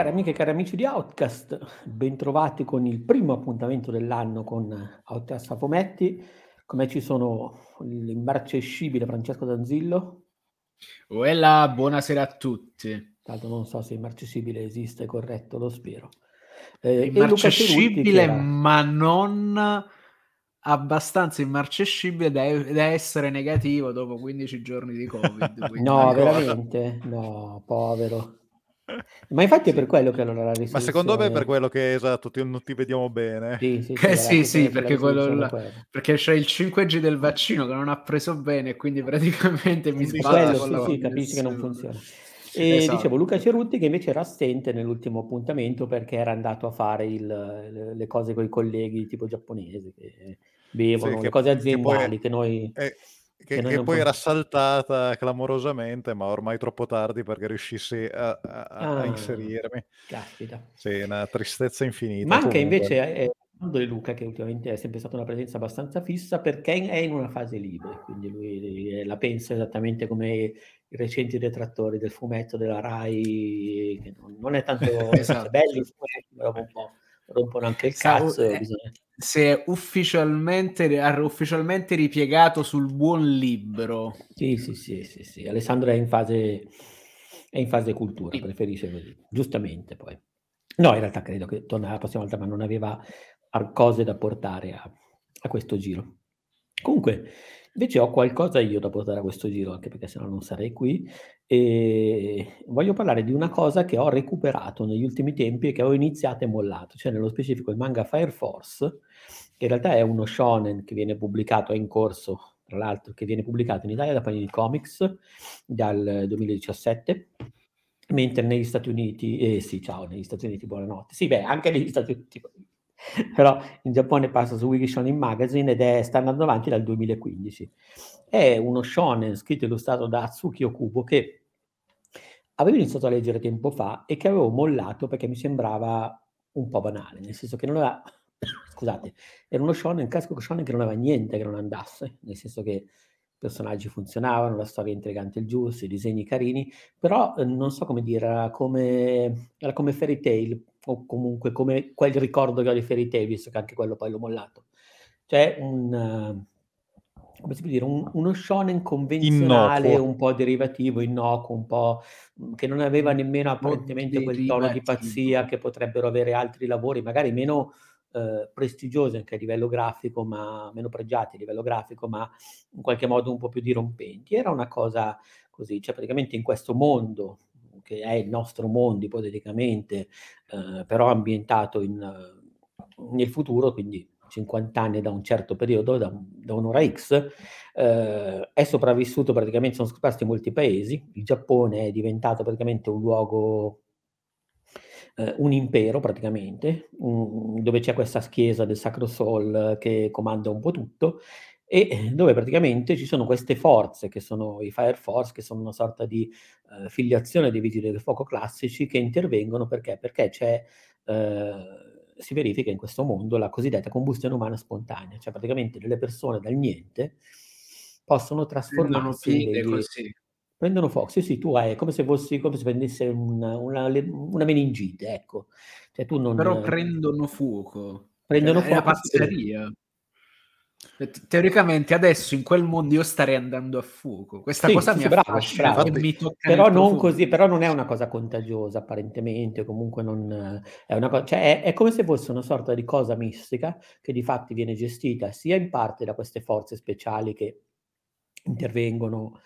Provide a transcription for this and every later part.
cari amiche e cari amici di Outcast, bentrovati con il primo appuntamento dell'anno con Outcast a Fumetti. Come ci sono l'immarcescibile Francesco Danzillo? Uella, buonasera a tutti. Tanto non so se immarcescibile esiste, corretto, lo spero. Eh, immarcescibile, era... ma non abbastanza immarcescibile da, da, essere negativo dopo 15 giorni di Covid. no, veramente? No, povero. Ma infatti è per quello che allora la risoluzione... Ma secondo me è per quello che esatto, ti, non ti vediamo bene. Sì, sì, eh, sì, sì perché, quello perché c'è il 5G del vaccino che non ha preso bene, quindi praticamente mi sbaglio. Quello, sì, sì, capisci che non funziona. E esatto. dicevo Luca Cerutti che invece era assente nell'ultimo appuntamento perché era andato a fare il, le, cose con i colleghi tipo giapponesi che bevono, sì, le cose aziendali che, poi, che noi... È che, che, poi era saltata clamorosamente, ma ormai troppo tardi perché riuscissi a, a, ah, a inserirmi. Caspita. Sì, una tristezza infinita. Manca comunque. invece è di Luca, che ultimamente è sempre stata una presenza abbastanza fissa, perché è in una fase libera, quindi lui la pensa esattamente come i recenti detrattori del fumetto della RAI, che non, è tanto esatto. fumetto, però un po' rompono anche il cazzo. Eh, bisogna... Si è ufficialmente, ha ufficialmente ripiegato sul buon libro. Sì, sì, sì, sì, sì. Alessandro è in fase, è in fase cultura, preferisce così, giustamente poi. No, in realtà credo che tornerà la prossima volta, ma non aveva cose da portare a, a questo giro. Comunque, Invece ho qualcosa io da portare a questo giro, anche perché sennò non sarei qui, e voglio parlare di una cosa che ho recuperato negli ultimi tempi e che ho iniziato e mollato, cioè nello specifico il manga Fire Force, che in realtà è uno shonen che viene pubblicato, è in corso, tra l'altro, che viene pubblicato in Italia da Panini Comics dal 2017, mentre negli Stati Uniti, eh sì, ciao, negli Stati Uniti, buonanotte, sì, beh, anche negli Stati Uniti, però in Giappone passa su Wiki Shonen Magazine ed è, sta andando avanti dal 2015. È uno shonen scritto e illustrato da Atsuki Okubo che avevo iniziato a leggere tempo fa e che avevo mollato perché mi sembrava un po' banale, nel senso che non aveva, scusate, era uno shonen, un classico shonen che non aveva niente che non andasse, nel senso che personaggi funzionavano, la storia intrigante il giusto, i disegni carini, però eh, non so come dire, era come, era come Fairy Tail, o comunque come quel ricordo che ho di Fairy Tail, visto che anche quello poi l'ho mollato. Cioè un, come si può dire, un, uno shonen convenzionale, innocuo. un po' derivativo, innocuo, un po' che non aveva nemmeno apparentemente quel tono di pazzia che potrebbero avere altri lavori, magari meno eh, prestigiosi anche a livello grafico, ma meno pregiati a livello grafico, ma in qualche modo un po' più dirompenti. Era una cosa così, cioè praticamente in questo mondo che è il nostro mondo ipoteticamente, eh, però ambientato in, nel futuro, quindi 50 anni da un certo periodo, da, da un'ora X, eh, è sopravvissuto praticamente, sono scomparsi molti paesi, il Giappone è diventato praticamente un luogo eh, un impero praticamente, um, dove c'è questa chiesa del Sacro Sol che comanda un po' tutto e dove praticamente ci sono queste forze che sono i Fire Force, che sono una sorta di uh, filiazione dei vigili del fuoco classici che intervengono perché? Perché c'è, uh, si verifica in questo mondo la cosiddetta combustione umana spontanea, cioè praticamente delle persone dal niente possono trasformarsi in degli, così. Prendono fuoco, sì, sì, tu hai, come se fossi, come se prendesse una, una, una meningite, ecco. Cioè, tu non, Però prendono fuoco. Prendono fuoco. È una pazzeria. Teoricamente adesso in quel mondo io starei andando a fuoco. Questa sì, cosa sì, mi bravo, bravo. Mi però non così, però non è una cosa contagiosa apparentemente, comunque non è una cosa, cioè è, è, come se fosse una sorta di cosa mistica che di fatti viene gestita sia in parte da queste forze speciali che intervengono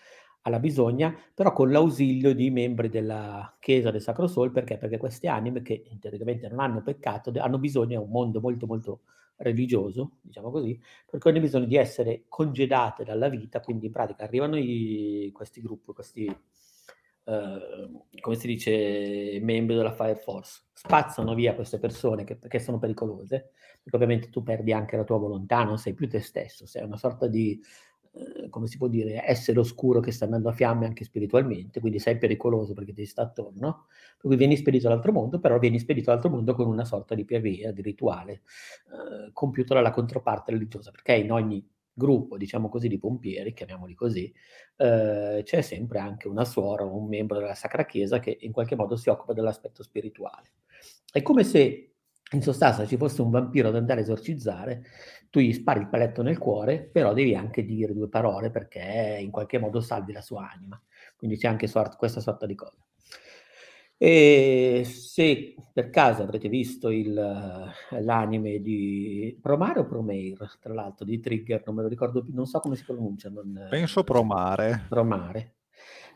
alla bisogna, però con l'ausilio di membri della Chiesa del Sacro Sol, perché? Perché queste anime che teoricamente non hanno peccato, hanno bisogno, è un mondo molto molto religioso, diciamo così, per cui hanno bisogno di essere congedate dalla vita, quindi in pratica arrivano i, questi gruppi, questi, eh, come si dice, membri della Fire Force, spazzano via queste persone che, che sono pericolose, perché ovviamente tu perdi anche la tua volontà, non sei più te stesso, sei una sorta di eh, come si può dire, essere oscuro che sta andando a fiamme anche spiritualmente, quindi sei pericoloso perché ti sta attorno, per cui vieni spedito all'altro mondo, però vieni spedito all'altro mondo con una sorta di PVA, di rituale, eh, compiuto dalla controparte religiosa, perché in ogni gruppo, diciamo così, di pompieri, chiamiamoli così, eh, c'è sempre anche una suora o un membro della Sacra Chiesa che in qualche modo si occupa dell'aspetto spirituale. È come se in sostanza ci fosse un vampiro da andare a esorcizzare, tu gli spari il paletto nel cuore, però devi anche dire due parole perché in qualche modo salvi la sua anima. Quindi c'è anche sort- questa sorta di cosa. E se per caso avrete visto il, l'anime di Promare o Promeir, tra l'altro, di Trigger, non me lo ricordo più, non so come si pronuncia. Non... Penso Promare. Promare.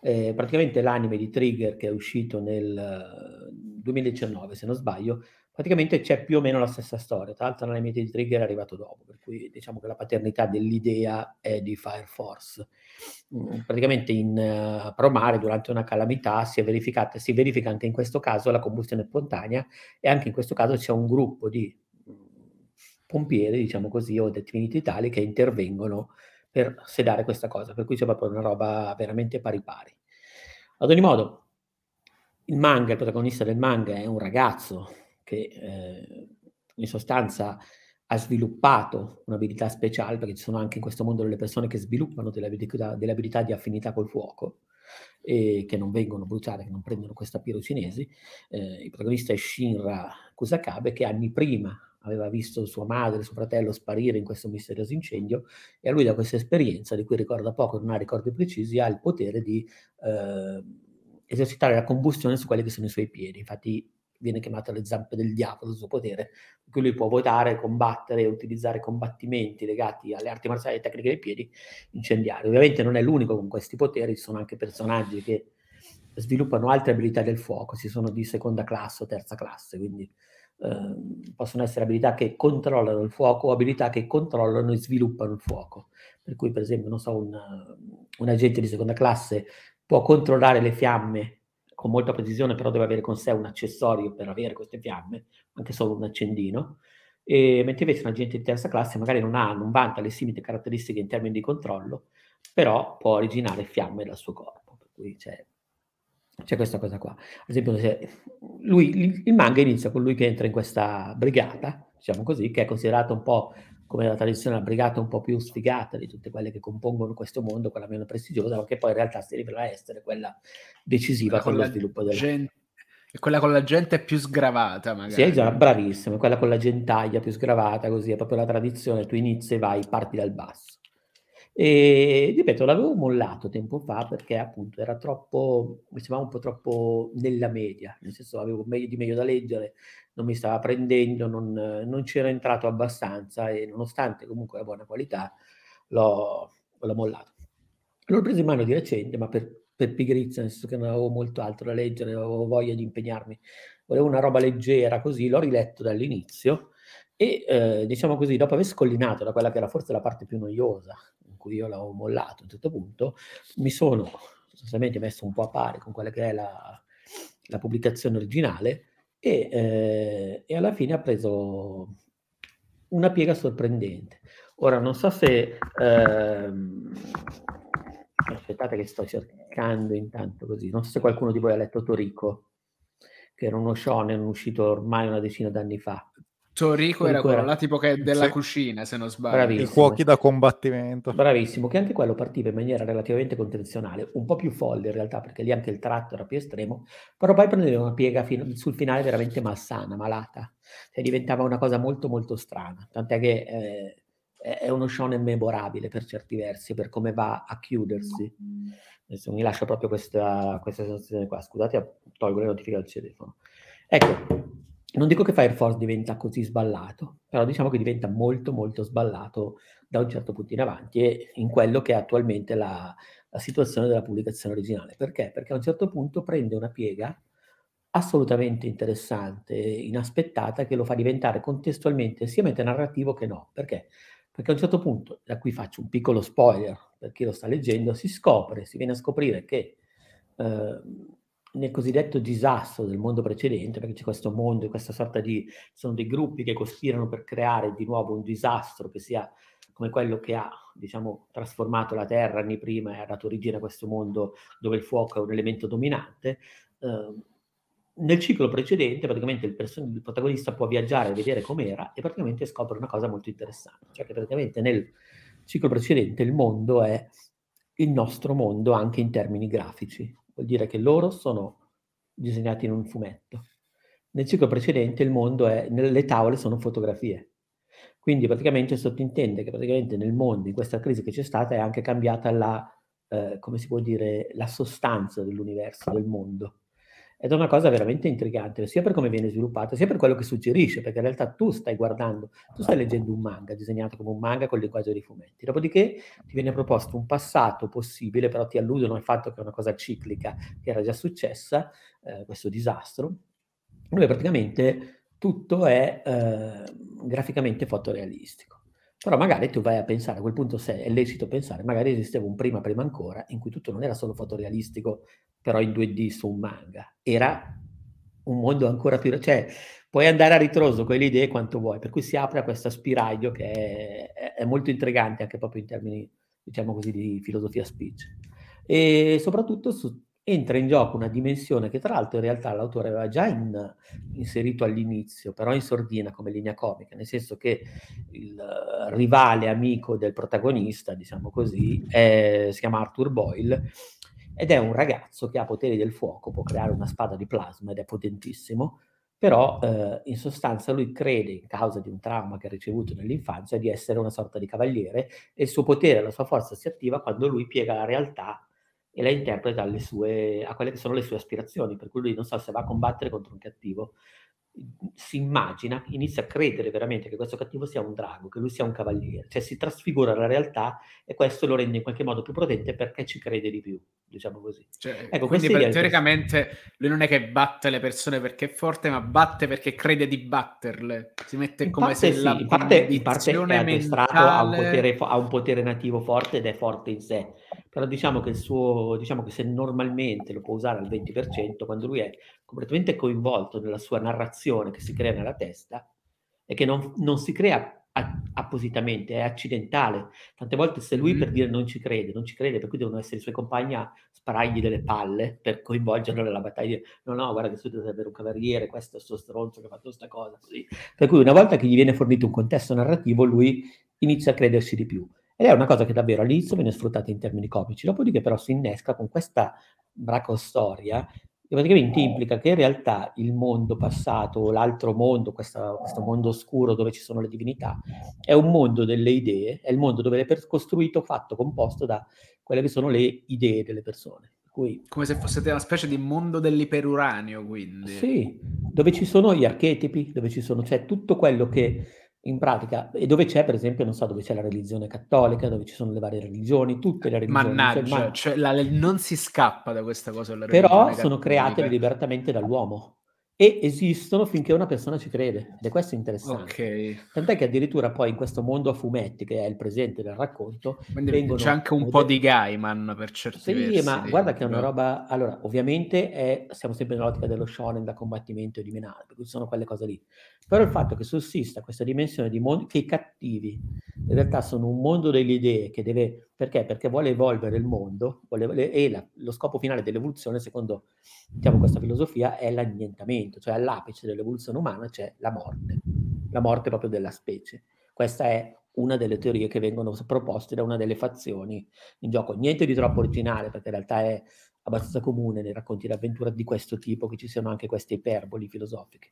Eh, praticamente l'anime di Trigger che è uscito nel 2019, se non sbaglio, praticamente c'è più o meno la stessa storia. Tra l'altro l'anime di Trigger è arrivato dopo, per cui diciamo che la paternità dell'idea è di Fire Force. Mm, praticamente in uh, Promare durante una calamità si si verifica anche in questo caso la combustione spontanea e anche in questo caso c'è un gruppo di mm, pompieri, diciamo così, o detenuti tali che intervengono per sedare questa cosa, per cui c'è proprio una roba veramente pari pari. Ad ogni modo, il manga, il protagonista del manga è un ragazzo che eh, in sostanza ha sviluppato un'abilità speciale, perché ci sono anche in questo mondo delle persone che sviluppano delle abilità, delle abilità di affinità col fuoco, e che non vengono bruciate, che non prendono questa pirocinesi. Eh, il protagonista è Shinra Kusakabe, che anni prima aveva visto sua madre suo fratello sparire in questo misterioso incendio e a lui da questa esperienza, di cui ricorda poco, non ha ricordi precisi, ha il potere di eh, esercitare la combustione su quelli che sono i suoi piedi. Infatti viene chiamata le zampe del diavolo, il suo potere, per cui lui può votare, combattere e utilizzare combattimenti legati alle arti marziali e tecniche dei piedi incendiari. Ovviamente non è l'unico con questi poteri, ci sono anche personaggi che sviluppano altre abilità del fuoco, si sono di seconda classe o terza classe, quindi eh, possono essere abilità che controllano il fuoco o abilità che controllano e sviluppano il fuoco. Per cui, per esempio, non so, un, un agente di seconda classe può controllare le fiamme con molta precisione, però deve avere con sé un accessorio per avere queste fiamme, anche solo un accendino, e, mentre invece un agente di terza classe magari non ha, non vanta le simili caratteristiche in termini di controllo, però può originare fiamme dal suo corpo, per cui c'è, c'è questa cosa qua. Ad esempio, se lui, il manga inizia con lui che entra in questa brigata, diciamo così, che è considerata un po' come la tradizione della brigata un po' più sfigata di tutte quelle che compongono questo mondo, quella meno prestigiosa, ma che poi in realtà si rivela essere quella decisiva con, lo sviluppo della gente. E quella con la gente più sgravata, magari. Sì, esatto, bravissimo, quella con la gentaglia più sgravata, così è proprio la tradizione, tu inizi e vai, parti dal basso. E ripeto, l'avevo mollato tempo fa perché appunto era troppo, mi sembrava un po' troppo nella media, nel senso avevo meglio di meglio da leggere, non mi stava prendendo, non, non c'era entrato abbastanza e nonostante comunque la buona qualità l'ho, l'ho mollato. L'ho preso in mano di recente, ma per, per pigrizia, nel senso che non avevo molto altro da leggere, avevo voglia di impegnarmi, volevo una roba leggera così, l'ho riletto dall'inizio e eh, diciamo così, dopo aver scollinato da quella che era forse la parte più noiosa, in cui io l'avevo mollato a un certo punto, mi sono sostanzialmente messo un po' a pari con quella che è la, la pubblicazione originale e, eh, e alla fine ha preso una piega sorprendente. Ora non so se... Ehm, aspettate che sto cercando intanto così, non so se qualcuno di voi ha letto Torico, che era uno shonen uscito ormai una decina d'anni fa. Torrico era quello là tipo che è della sì. cucina, se non sbaglio. Bravissimo. I fuochi da combattimento. Bravissimo, che anche quello partiva in maniera relativamente contenzionale, un po' più folle in realtà, perché lì anche il tratto era più estremo, però poi prendeva una piega fino, sul finale veramente malsana, malata. Cioè diventava una cosa molto molto strana, tant'è che eh, è uno shonen memorabile per certi versi, per come va a chiudersi. Adesso mi lascia proprio questa, questa sensazione qua. Scusate, tolgo le notifiche dal telefono. Ecco, non dico che Firefox diventa così sballato, però diciamo che diventa molto molto sballato da un certo punto in avanti e in quello che è attualmente la, la situazione della pubblicazione originale. Perché? Perché a un certo punto prende una piega assolutamente interessante, inaspettata, che lo fa diventare contestualmente sia metanarrativo che no. Perché? Perché a un certo punto, da qui faccio un piccolo spoiler per chi lo sta leggendo, si scopre, si viene a scoprire che eh, nel cosiddetto disastro del mondo precedente, perché c'è questo mondo, questa sorta di... sono dei gruppi che cospirano per creare di nuovo un disastro che sia come quello che ha, diciamo, trasformato la Terra anni prima e ha dato origine a questo mondo dove il fuoco è un elemento dominante. Eh, nel ciclo precedente, praticamente il, person- il protagonista può viaggiare e vedere com'era e praticamente scopre una cosa molto interessante, cioè che praticamente nel ciclo precedente il mondo è il nostro mondo anche in termini grafici, vuol dire che loro sono disegnati in un fumetto. Nel ciclo precedente il mondo è, le tavole sono fotografie. Quindi praticamente sottintende che praticamente nel mondo, in questa crisi che c'è stata, è anche cambiata la, eh, come si può dire, la sostanza dell'universo, del mondo. Ed è una cosa veramente intrigante, sia per come viene sviluppata, sia per quello che suggerisce, perché in realtà tu stai guardando, tu stai leggendo un manga, disegnato come un manga con il linguaggio dei fumetti. Dopodiché ti viene proposto un passato possibile, però ti alludono al fatto che è una cosa ciclica, che era già successa, eh, questo disastro, dove praticamente tutto è eh, graficamente fotorealistico. Però magari tu vai a pensare, a quel punto se è lecito pensare, magari esisteva un prima, prima ancora, in cui tutto non era solo fotorealistico, però in 2D su un manga. Era un mondo ancora più... cioè puoi andare a ritroso con le idee quanto vuoi, per cui si apre a questo spiraglio che è, è molto intrigante anche proprio in termini, diciamo così, di filosofia speech. E soprattutto su, entra in gioco una dimensione che tra l'altro in realtà l'autore aveva già in, inserito all'inizio, però in sordina come linea comica, nel senso che il rivale amico del protagonista, diciamo così, è, si chiama Arthur Boyle ed è un ragazzo che ha poteri del fuoco, può creare una spada di plasma ed è potentissimo, però eh, in sostanza lui crede, in causa di un trauma che ha ricevuto nell'infanzia, di essere una sorta di cavaliere e il suo potere, la sua forza si attiva quando lui piega la realtà e la interpreta sue, a quelle che sono le sue aspirazioni, per cui lui non sa se va a combattere contro un cattivo, si immagina, inizia a credere veramente che questo cattivo sia un drago, che lui sia un cavaliere, cioè si trasfigura la realtà e questo lo rende in qualche modo più potente perché ci crede di più, diciamo così. Cioè, ecco, quindi teoricamente lui non è che batte le persone perché è forte, ma batte perché crede di batterle. Si mette in come se sì, la in parte, in parte è addestrato, ha, un potere, ha un potere nativo forte ed è forte in sé però diciamo che il suo, diciamo che se normalmente lo può usare al 20%, quando lui è completamente coinvolto nella sua narrazione che si crea nella testa e che non, non si crea appositamente, è accidentale. Tante volte se lui mm. per dire non ci crede, non ci crede, per cui devono essere i suoi compagni a sparargli delle palle per coinvolgerlo nella battaglia. No, no, guarda che tu devi avere un cavaliere, questo è suo stronzo che ha fatto questa cosa, così. Per cui una volta che gli viene fornito un contesto narrativo, lui inizia a credersi di più. Ed è una cosa che davvero all'inizio viene sfruttata in termini comici, dopodiché però si innesca con questa bracostoria che praticamente implica che in realtà il mondo passato, l'altro mondo, questa, questo mondo oscuro dove ci sono le divinità, è un mondo delle idee, è il mondo dove è costruito, fatto, composto da quelle che sono le idee delle persone. Cui, Come se fosse una specie di mondo dell'iperuranio, quindi. Sì, dove ci sono gli archetipi, dove ci sono, cioè tutto quello che in pratica, e dove c'è per esempio, non so, dove c'è la religione cattolica, dove ci sono le varie religioni, tutte le religioni. Mannaggia, cioè, cioè la, non si scappa da questa cosa. Però sono create liberamente dall'uomo e esistono finché una persona ci crede ed è questo interessante. Okay. Tant'è che addirittura poi in questo mondo a fumetti che è il presente del racconto c'è anche un po' di Gaiman per certi sì, versi. Sì, ma guarda che è una roba... Allora, ovviamente è... siamo sempre nell'ottica dello shonen da combattimento e di menare, per cui sono quelle cose lì. Però il fatto che sussista questa dimensione di mondo, che i cattivi in realtà sono un mondo delle idee che deve perché? Perché vuole evolvere il mondo vuole, e la, lo scopo finale dell'evoluzione, secondo diciamo, questa filosofia, è l'annientamento, cioè all'apice dell'evoluzione umana c'è la morte, la morte proprio della specie. Questa è una delle teorie che vengono proposte da una delle fazioni in gioco. Niente di troppo originale, perché in realtà è abbastanza comune nei racconti d'avventura di questo tipo che ci siano anche queste iperboli filosofiche.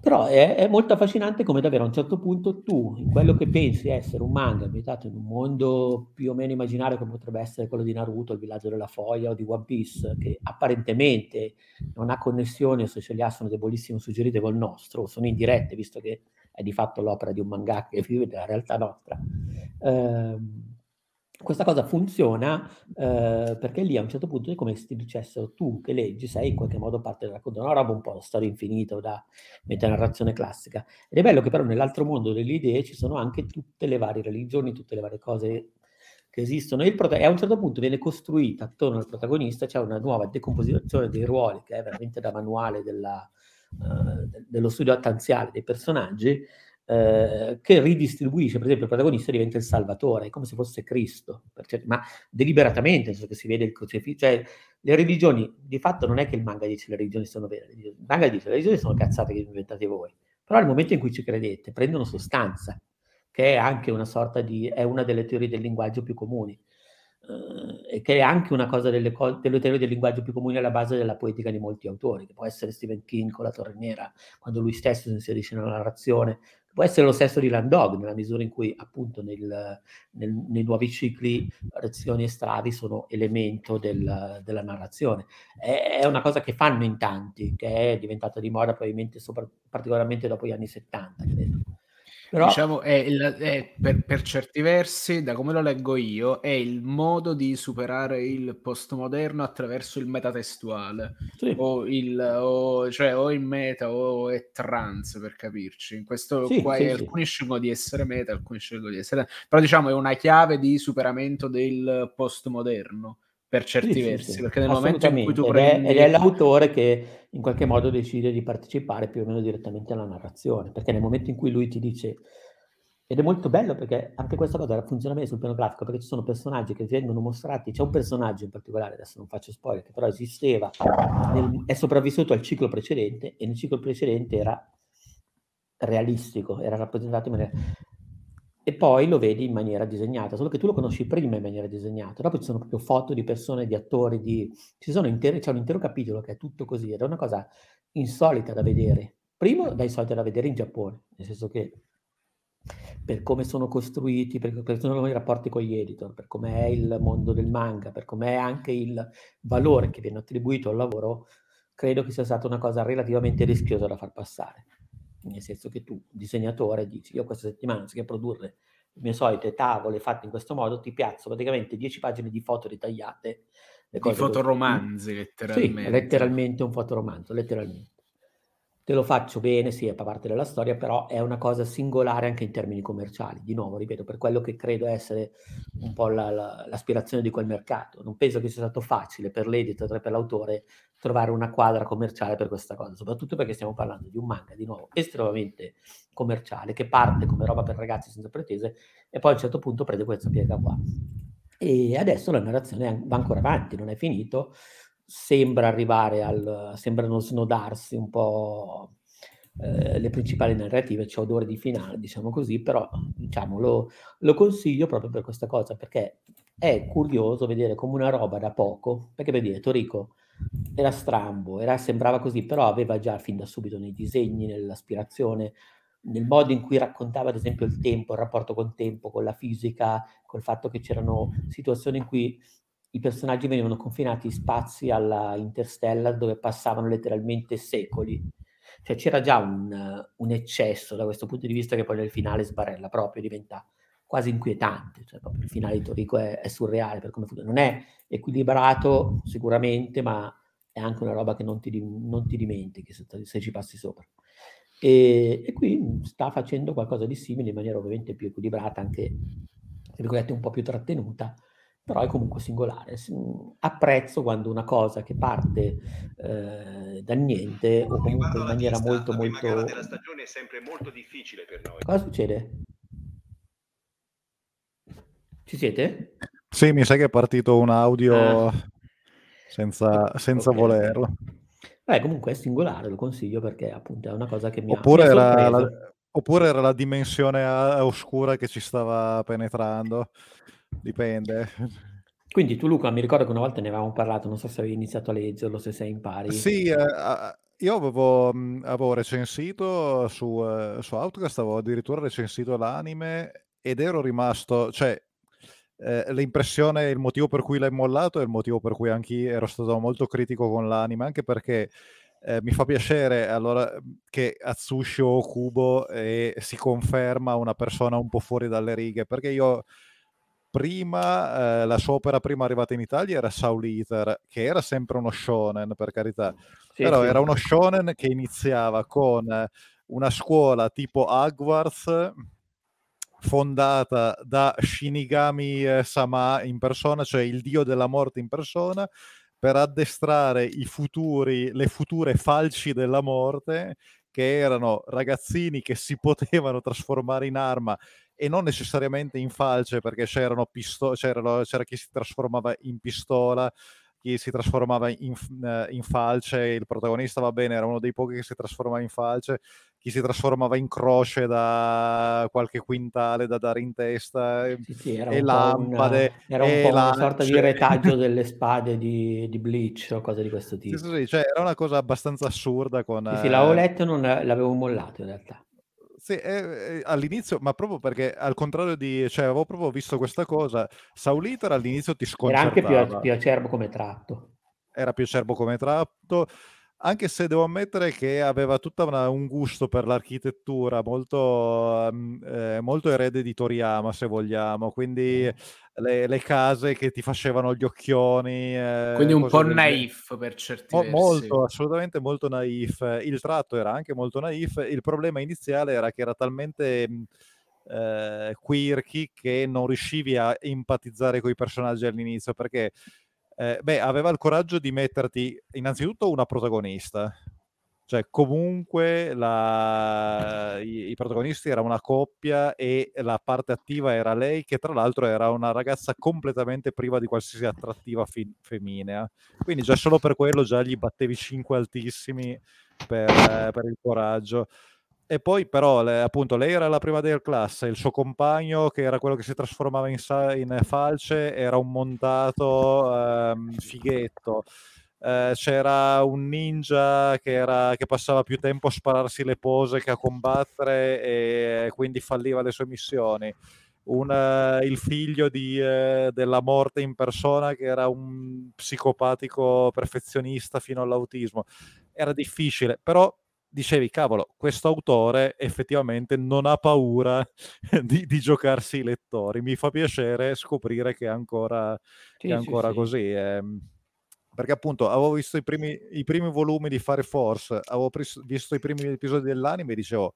Però è, è, molto affascinante come davvero a un certo punto tu, in quello che pensi essere un manga ambientato in un mondo più o meno immaginario come potrebbe essere quello di Naruto, il villaggio della foglia o di One Piece, che apparentemente non ha connessioni o se ce li ha sono debolissimo suggerite col nostro, sono indirette visto che è di fatto l'opera di un manga che vive della realtà nostra. Ehm, questa cosa funziona eh, perché lì a un certo punto è come se ti dicessero tu che leggi sei in qualche modo parte del racconto, una roba un po' storia infinita da metanarrazione classica. Ed è bello che però nell'altro mondo delle idee ci sono anche tutte le varie religioni, tutte le varie cose che esistono e, prota- e a un certo punto viene costruita attorno al protagonista, c'è una nuova decomposizione dei ruoli che è veramente da manuale della, uh, dello studio attanziale dei personaggi eh, che ridistribuisce, per esempio il protagonista diventa il salvatore, come se fosse Cristo, certi, ma deliberatamente, nel senso che si vede il crocifisso, cioè le religioni, di fatto non è che il manga dice le religioni sono vere, il manga dice le religioni sono cazzate che inventate voi, però nel momento in cui ci credete prendono sostanza, che è anche una sorta di, è una delle teorie del linguaggio più comuni, eh, e che è anche una cosa delle, delle teorie del linguaggio più comuni alla base della poetica di molti autori, che può essere Stephen King con La Torre Nera, quando lui stesso si inserisce nella narrazione, può essere lo stesso di Landog, nella misura in cui appunto nel, nel, nei nuovi cicli reazioni e stravi sono elemento del, della narrazione. È, è, una cosa che fanno in tanti, che è diventata di moda probabilmente sopra, particolarmente dopo gli anni 70, credo. Però... Diciamo, è il, è per, per, certi versi, da come lo leggo io, è il modo di superare il postmoderno attraverso il metatestuale, sì. o, il, o, cioè, o il meta o è trans, per capirci. In questo sì, qua sì, alcuni scelgono di essere meta, alcuni scelgono di essere... Però diciamo è una chiave di superamento del postmoderno per certi sì, versi, sì, perché nel momento in cui tu ed prendi... È, ed è l'autore che in qualche modo decide di partecipare più o meno direttamente alla narrazione, perché nel momento in cui lui ti dice... Ed è molto bello perché anche questa cosa funziona bene sul piano grafico, perché ci sono personaggi che vengono mostrati, c'è un personaggio in particolare, adesso non faccio spoiler, che però esisteva, nel, è sopravvissuto al ciclo precedente e nel ciclo precedente era realistico, era rappresentato in maniera e poi lo vedi in maniera disegnata, solo che tu lo conosci prima in maniera disegnata, dopo ci sono proprio foto di persone, di attori, di... Intere... c'è un intero capitolo che è tutto così ed è una cosa insolita da vedere. Primo, da insolita da vedere in Giappone, nel senso che per come sono costruiti, per come sono i rapporti con gli editor, per come è il mondo del manga, per come è anche il valore che viene attribuito al lavoro, credo che sia stata una cosa relativamente rischiosa da far passare nel senso che tu, disegnatore, dici io questa settimana anziché produrre le mie solite tavole fatte in questo modo, ti piazzo praticamente 10 pagine di foto ritagliate. Di fotoromanzi, letteralmente. Sì, letteralmente un fotoromanzo, letteralmente. Te lo faccio bene, sì, fa parte della storia, però è una cosa singolare anche in termini commerciali. Di nuovo, ripeto, per quello che credo essere un po' la, la, l'aspirazione di quel mercato. Non penso che sia stato facile per l'editor e per l'autore trovare una quadra commerciale per questa cosa, soprattutto perché stiamo parlando di un manga, di nuovo, estremamente commerciale, che parte come roba per ragazzi senza pretese e poi a un certo punto prende questa piega qua. E adesso la narrazione va ancora avanti, non è finito, sembra arrivare al... sembrano snodarsi un po' eh, le principali narrative, c'è odore di finale, diciamo così, però diciamo, lo, lo consiglio proprio per questa cosa, perché è curioso vedere come una roba da poco, perché per dire, Torico era strambo, era, sembrava così, però aveva già fin da subito nei disegni, nell'aspirazione, nel modo in cui raccontava ad esempio il tempo, il rapporto col tempo, con la fisica, col fatto che c'erano situazioni in cui i personaggi venivano confinati in spazi alla Interstellar dove passavano letteralmente secoli. Cioè c'era già un, un, eccesso da questo punto di vista che poi nel finale sbarella proprio, diventa quasi inquietante, cioè il finale di Torico è, è surreale per come funziona. Non è equilibrato sicuramente, ma è anche una roba che non ti, non ti dimentichi se, se, ci passi sopra. E, e, qui sta facendo qualcosa di simile in maniera ovviamente più equilibrata, anche un po' più trattenuta, però è comunque singolare. Apprezzo quando una cosa che parte eh, da niente o comunque in maniera molto molto... La della stagione è sempre molto difficile per noi. Cosa succede? Ci siete? Sì, mi sa che è partito un audio ah. senza, senza okay. volerlo. Beh, comunque è singolare, lo consiglio perché appunto è una cosa che mi oppure ha, mi era la, Oppure era la dimensione oscura che ci stava penetrando, dipende. Quindi tu Luca, mi ricordo che una volta ne avevamo parlato, non so se avevi iniziato a leggerlo, se sei in pari. Sì, eh, io avevo, avevo recensito su, eh, su Outcast, avevo addirittura recensito l'anime ed ero rimasto, cioè eh, l'impressione, il motivo per cui l'hai mollato è il motivo per cui anch'io ero stato molto critico con l'anime, anche perché eh, mi fa piacere allora, che Atsushi Okubo eh, si conferma una persona un po' fuori dalle righe, perché io prima, eh, la sua opera prima arrivata in Italia era Soul Eater, che era sempre uno shonen, per carità, sì, però sì. era uno shonen che iniziava con una scuola tipo Hogwarts, fondata da Shinigami Sama in persona, cioè il dio della morte in persona, per addestrare i futuri, le future falci della morte, che erano ragazzini che si potevano trasformare in arma e non necessariamente in falce, perché c'erano pisto- c'era chi si trasformava in pistola, chi si trasformava in, uh, in, falce, il protagonista va bene, era uno dei pochi che si trasformava in falce, chi si trasformava in croce da qualche quintale da dare in testa sì, sì, e lampade. Una, era un po' una sorta di retaggio delle spade di, di Bleach o cose di questo tipo. Sì, sì, cioè era una cosa abbastanza assurda con... Sì, sì l'avevo letto e non l'avevo mollato in realtà. Sì, eh, all'inizio, ma proprio perché al contrario di, cioè, avevo proprio visto questa cosa. Sauliter all'inizio ti sconcertava. Era anche più, più acerbo come tratto. Era più acerbo come tratto anche se devo ammettere che aveva tutto un gusto per l'architettura molto, mm, eh, molto erede di Toriyama, se vogliamo, quindi le, le, case che ti facevano gli occhioni. Eh, quindi un po' naif per certi Mo- Molto, assolutamente molto naif. Il tratto era anche molto naif. Il problema iniziale era che era talmente... Eh, quirky che non riuscivi a empatizzare con i personaggi all'inizio perché eh, beh, aveva il coraggio di metterti innanzitutto una protagonista, cioè comunque la... I, i, protagonisti era una coppia e la parte attiva era lei che tra l'altro era una ragazza completamente priva di qualsiasi attrattiva fi- femminea. Quindi già solo per quello già gli battevi 5 altissimi per, eh, per il coraggio e poi però le, appunto lei era la prima del classe, il suo compagno che era quello che si trasformava in, in falce era un montato ehm, fighetto. Eh, c'era un ninja che, era, che, passava più tempo a spararsi le pose che a combattere e quindi falliva le sue missioni. Un, uh, il figlio di, uh, della morte in persona che era un psicopatico perfezionista fino all'autismo. Era difficile, però dicevi, cavolo, questo autore effettivamente non ha paura di, di, giocarsi i lettori. Mi fa piacere scoprire che è ancora, sì, che è ancora sì, così. Sì. Eh, perché appunto avevo visto i primi, i primi, volumi di Fire Force, avevo pres- visto i primi episodi dell'anime e dicevo,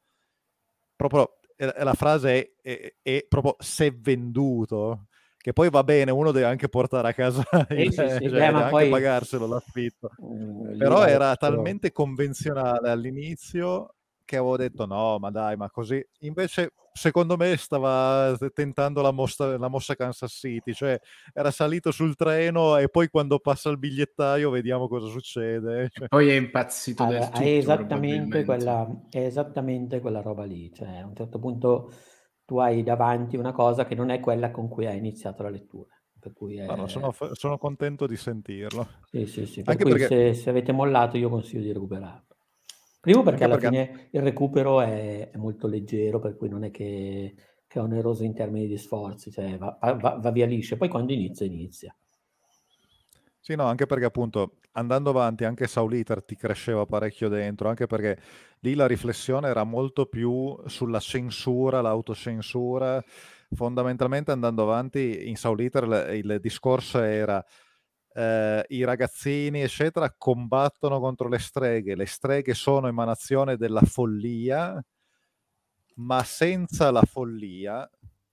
proprio la frase è, è, è proprio se venduto che poi va bene, uno deve anche portare a casa, il, sì, sì, cioè, deve anche poi... pagarselo l'affitto. Mm, Però era talmente convenzionale all'inizio che avevo detto no, ma dai, ma così. Invece, secondo me, stava tentando la mossa, la mossa Kansas City, cioè era salito sul treno e poi quando passa il bigliettaio vediamo cosa succede. Cioè... poi è impazzito allora, tutto, è esattamente, quella, è esattamente quella roba lì, cioè a un certo punto tu hai davanti una cosa che non è quella con cui hai iniziato la lettura. Per cui è... no, sono, sono, contento di sentirlo. Sì, sì, sì. Per Anche perché... se, se, avete mollato io consiglio di recuperarlo. Primo perché Anche alla perché... fine il recupero è, è, molto leggero, per cui non è che, che, è oneroso in termini di sforzi, cioè va, va, va via lisce. Poi quando inizia, inizia. Sì, no, anche perché appunto andando avanti anche Sauliter ti cresceva parecchio dentro, anche perché lì la riflessione era molto più sulla censura, l'autocensura. Fondamentalmente andando avanti in Sauliter il, il discorso era eh, i ragazzini, eccetera, combattono contro le streghe. Le streghe sono emanazione della follia, ma senza la follia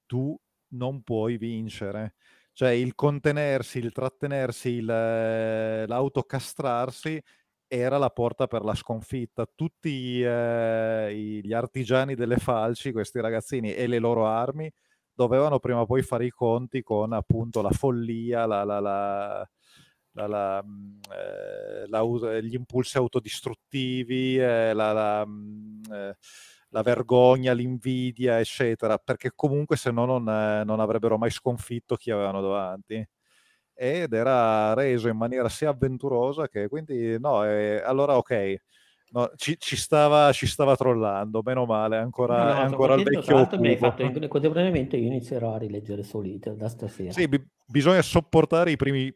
tu non puoi vincere cioè il contenersi, il trattenersi, il, eh, l'autocastrarsi era la porta per la sconfitta. Tutti eh, gli artigiani delle falci, questi ragazzini e le loro armi, dovevano prima o poi fare i conti con appunto la follia, la, la, la, la, mm, eh, gli impulsi autodistruttivi, eh, la, mm, eh, la vergogna, l'invidia, eccetera, perché comunque se no non, eh, non avrebbero mai sconfitto chi avevano davanti. Ed era reso in maniera sia avventurosa che quindi no, eh, allora ok. No, ci, ci, stava, ci stava trollando, meno male, ancora, no, no, ancora il vecchio mi hai fatto contemporaneamente io inizierò a rileggere Solito da stasera. Sì, b- bisogna sopportare i primi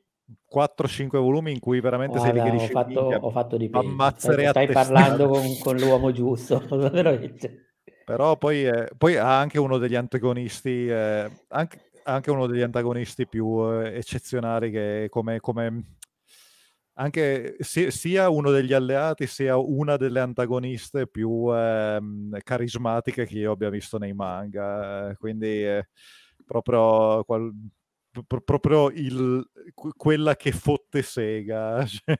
4-5 volumi in cui veramente Guarda, sei lì che dici ho fatto, ho fatto di peggio. Stai, stai parlando con, con, l'uomo giusto, veramente. Però poi, eh, poi, ha anche uno degli antagonisti, eh, anche, anche, uno degli antagonisti più eh, eccezionali che come, come anche si, sia uno degli alleati sia una delle antagoniste più ehm, carismatiche che io abbia visto nei manga. Eh, quindi eh, proprio qual, P- proprio il, quella che fotte Sega. Cioè.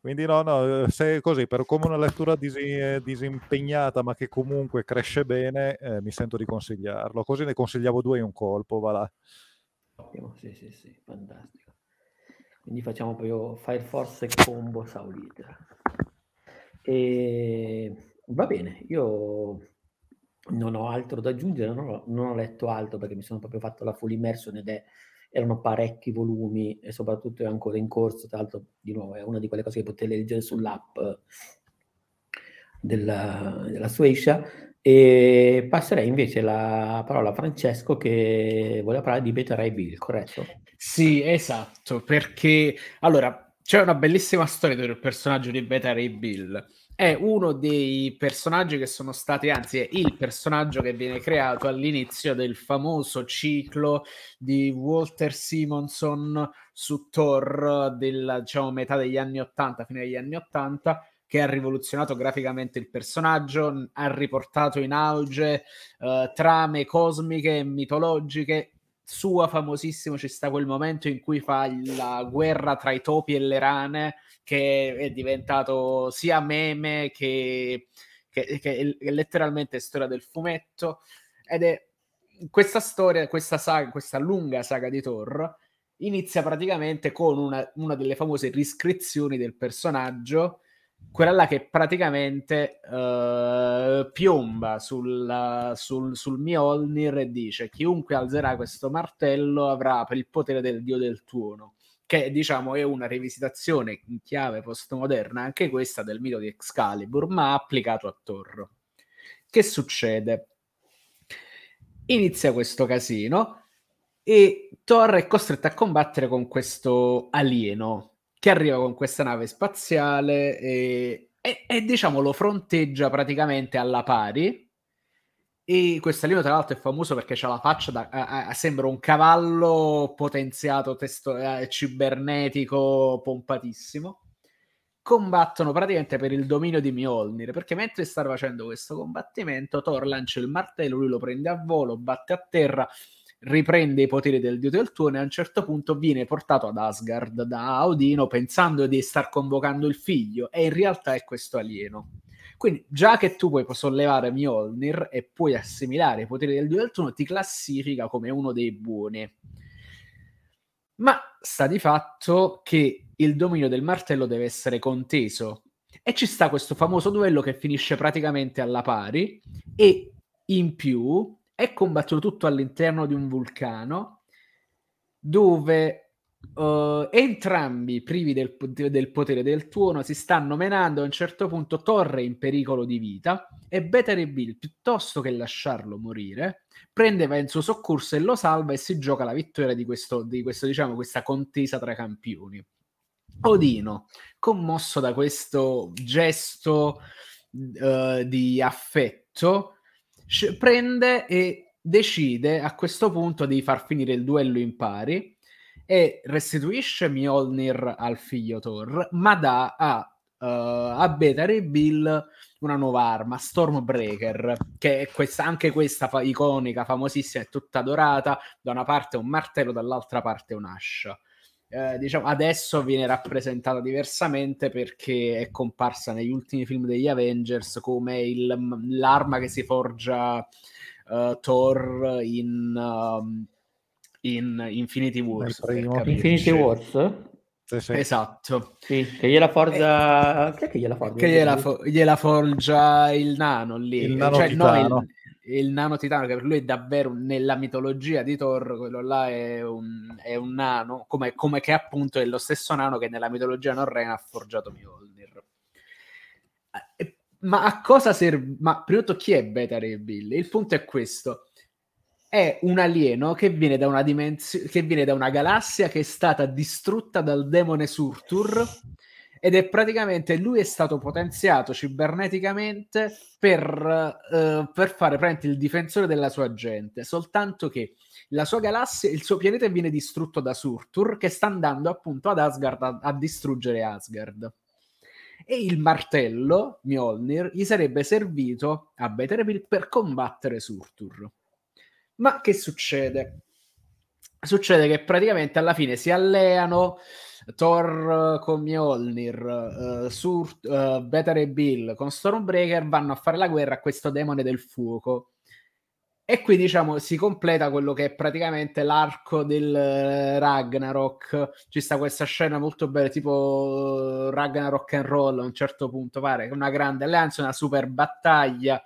Quindi no, no, se è così, per come una lettura dis- disimpegnata ma che comunque cresce bene, eh, mi sento di consigliarlo. Così ne consigliavo due in un colpo, va là. Ottimo, sì, sì, sì, fantastico. Quindi facciamo proprio Fire Force Combo Saulita. E Va bene, io non ho altro da aggiungere, non ho, non ho letto altro perché mi sono proprio fatto la full immersion ed è, erano parecchi volumi e soprattutto è ancora in corso, tra l'altro di nuovo è una di quelle cose che potete leggere sull'app della, della Suecia e passerei invece la parola a Francesco che vuole parlare di Beta Ray Bill, corretto? Sì, esatto, perché allora c'è una bellissima storia del personaggio di Beta Ray Bill è uno dei personaggi che sono stati, anzi è il personaggio che viene creato all'inizio del famoso ciclo di Walter Simonson su Thor della diciamo, metà degli anni 80, fine degli anni 80, che ha rivoluzionato graficamente il personaggio, ha riportato in auge uh, trame cosmiche e mitologiche. Sua famosissimo ci sta quel momento in cui fa la guerra tra i topi e le rane che è diventato sia meme che, che, che è letteralmente storia del fumetto. Ed è questa storia, questa saga, questa lunga saga di Thor inizia praticamente con una, una delle famose riscrizioni del personaggio quella che praticamente uh, piomba sul, sul, sul Mjolnir e dice chiunque alzerà questo martello avrà per il potere del dio del tuono che diciamo è una rivisitazione in chiave postmoderna, anche questa del mito di Excalibur, ma applicato a Thor. Che succede? Inizia questo casino e Thor è costretto a combattere con questo alieno che arriva con questa nave spaziale e, e, e diciamo lo fronteggia praticamente alla pari e questo alieno, tra l'altro, è famoso perché ha la faccia da. A, sembra un cavallo potenziato, testo, eh, cibernetico, pompatissimo. Combattono praticamente per il dominio di Mjolnir. Perché mentre sta facendo questo combattimento, Thor lancia il martello, lui lo prende a volo, batte a terra, riprende i poteri del dio del tuono e a un certo punto viene portato ad Asgard da Odino pensando di star convocando il figlio. E in realtà è questo alieno quindi, già che tu puoi sollevare Mjolnir e puoi assimilare i poteri del dio del turno, ti classifica come uno dei buoni. Ma sta di fatto che il dominio del martello deve essere conteso. E ci sta questo famoso duello che finisce praticamente alla pari e in più è combattuto tutto all'interno di un vulcano dove Uh, entrambi privi del, del, potere del tuono si stanno menando a un certo punto Torre in pericolo di vita e Better Bill piuttosto che lasciarlo morire prendeva in suo soccorso e lo salva e si gioca la vittoria di, questo, di questo, diciamo, questa contesa tra campioni. Odino commosso da questo gesto uh, di affetto prende e decide a questo punto di far finire il duello in pari e restituisce Mjolnir al figlio Thor, ma dà a, uh, a Beta Ray Bill una nuova arma, Stormbreaker, che è questa, anche questa fa- iconica, famosissima, è tutta dorata, da una parte un martello, dall'altra parte un'ascia. Eh, diciamo, adesso viene rappresentata diversamente perché è comparsa negli ultimi film degli Avengers come il, l'arma che si forgia uh, Thor in... Uh, in Infinity Wars. Infinity Wars? Sì, sì. Esatto. Sì, che gliela forgia... Chi è che gliela forgia? Che gliela, fo- gliela forgia il nano lì. Il nano cioè, titano. No, il, il, nano titano, che per lui è davvero, nella mitologia di Thor, quello là è un, è un nano, come, come, che appunto è lo stesso nano che nella mitologia norrena ha forgiato Mjolnir. Eh, ma a cosa serve? Ma prima di tutto chi è Beta Ray Bill? Il punto è questo è un alieno che viene da una dimensione che viene da una galassia che è stata distrutta dal demone Surtur ed è praticamente lui è stato potenziato ciberneticamente per, uh, per fare il difensore della sua gente. Soltanto che la sua galassia il suo pianeta viene distrutto da Surtur che sta andando appunto ad Asgard a, a distruggere Asgard. E il martello Mjolnir gli sarebbe servito a Beterville per combattere Surtur. Ma che succede? Succede che praticamente alla fine si alleano Thor con Mjolnir, uh, Sur, uh, Better e Bill con Stormbreaker vanno a fare la guerra a questo demone del fuoco. E qui diciamo si completa quello che è praticamente l'arco del eh, Ragnarok. Ci sta questa scena molto bella, tipo Ragnarok and roll a un certo punto, pare una grande alleanza, una super battaglia.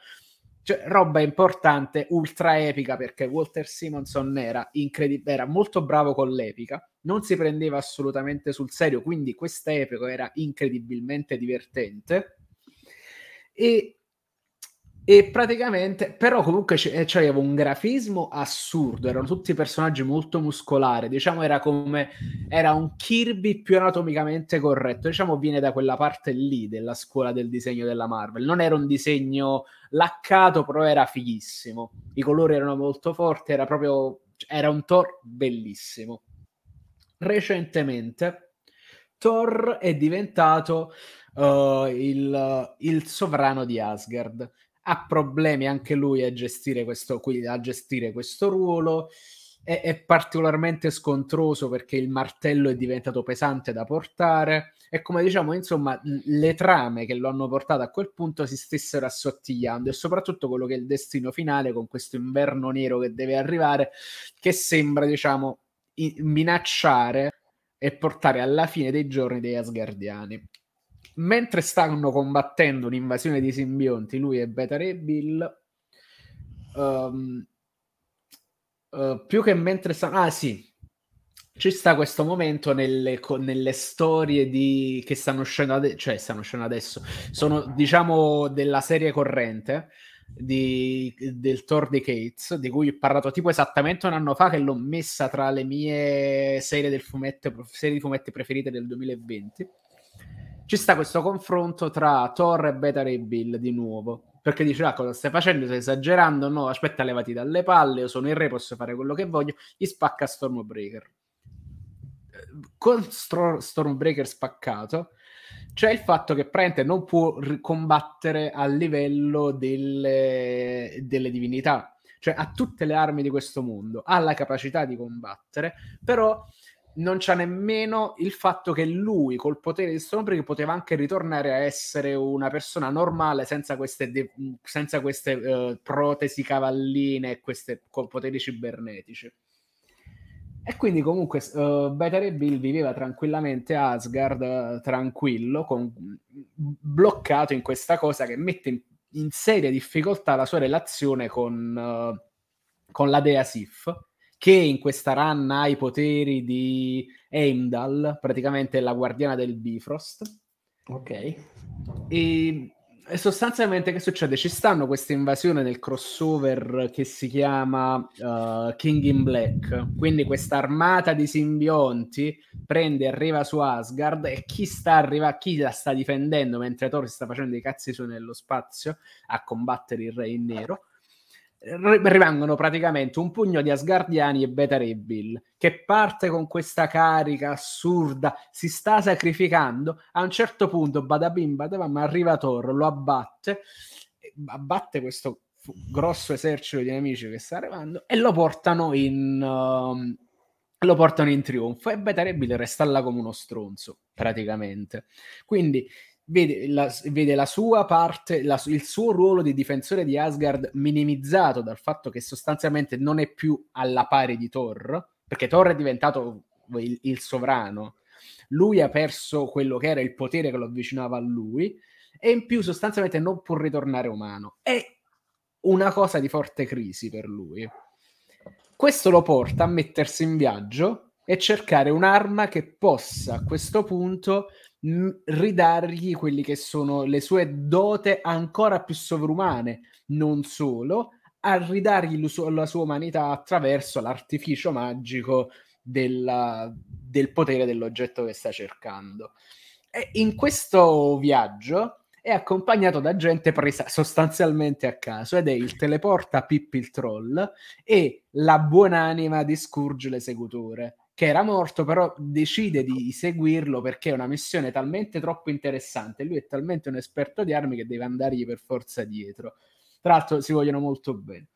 Cioè, roba importante, ultra epica perché Walter Simonson era incredibile, era molto bravo con l'epica, non si prendeva assolutamente sul serio, quindi questa epica era incredibilmente divertente. E e praticamente, però comunque c- c'aveva un grafismo assurdo, erano tutti personaggi molto muscolari, diciamo era come, era un Kirby più anatomicamente corretto, diciamo viene da quella parte lì della scuola del disegno della Marvel, non era un disegno laccato, però era fighissimo, i colori erano molto forti, era proprio, era un Thor bellissimo. Recentemente Thor è diventato uh, il, il sovrano di Asgard ha problemi anche lui a gestire questo, a gestire questo ruolo. È, è, particolarmente scontroso perché il martello è diventato pesante da portare. E come diciamo insomma le trame che lo hanno portato a quel punto si stessero assottigliando. E soprattutto quello che è il destino finale con questo inverno nero che deve arrivare che sembra diciamo minacciare e portare alla fine dei giorni dei Asgardiani mentre stanno combattendo un'invasione di simbionti, lui e Beta Ray Bill, um, uh, più che mentre stanno... Ah sì, ci sta questo momento nelle, nelle storie di, che stanno uscendo, ade- cioè stanno uscendo adesso, sono diciamo della serie corrente di, del Thor di Cates, di cui ho parlato tipo esattamente un anno fa, che l'ho messa tra le mie serie, del fumetto, serie di fumetti preferite del 2020 ci sta questo confronto tra Thor e Beta Ray Bill di nuovo. Perché dice, ah, cosa stai facendo? Stai esagerando? No, aspetta, levati dalle palle, io sono il re, posso fare quello che voglio. Gli spacca Stormbreaker. Con Stro- Stormbreaker spaccato, c'è il fatto che Prente non può combattere a livello delle, delle divinità. Cioè ha tutte le armi di questo mondo, ha la capacità di combattere, però non c'ha nemmeno il fatto che lui col potere di Stormbreaker poteva anche ritornare a essere una persona normale senza queste, de- senza queste uh, protesi cavalline e questi poteri cibernetici. E quindi comunque uh, Beta Ray Bill viveva tranquillamente a Asgard, uh, tranquillo, con, bloccato in questa cosa che mette in, in seria difficoltà la sua relazione con, uh, con la dea Sif che in questa run ha i poteri di Heimdall, praticamente la guardiana del Bifrost. Ok. E, sostanzialmente che succede? Ci stanno questa invasione nel crossover che si chiama uh, King in Black, quindi questa armata di simbionti prende arriva su Asgard e chi sta arriva, chi la sta difendendo mentre Thor si sta facendo i cazzi su nello spazio a combattere il re in nero rimangono praticamente un pugno di Asgardiani e Beta Ray Bill che parte con questa carica assurda, si sta sacrificando. A un certo punto, Badabim Badabam arriva Thor, lo abbatte, abbatte questo grosso esercito di nemici che sta arrivando e lo portano in. Uh, lo portano in trionfo e Beta Ray Bill resta là come uno stronzo praticamente. Quindi vede la, vede la sua parte, la, il suo ruolo di difensore di Asgard minimizzato dal fatto che sostanzialmente non è più alla pari di Thor, perché Thor è diventato il, il sovrano, lui ha perso quello che era il potere che lo avvicinava a lui e in più sostanzialmente non può ritornare umano. È una cosa di forte crisi per lui. Questo lo porta a mettersi in viaggio e cercare un'arma che possa a questo punto ridargli quelli che sono le sue dote ancora più sovrumane, non solo, a ridargli la sua umanità attraverso l'artificio magico della, del potere dell'oggetto che sta cercando. E in questo viaggio è accompagnato da gente presa sostanzialmente a caso ed è il teleporta Pippi il troll e la buonanima di Scourge l'esecutore che era morto, però decide di seguirlo perché è una missione talmente troppo interessante. Lui è talmente un esperto di armi che deve andargli per forza dietro. Tra l'altro, si vogliono molto bene.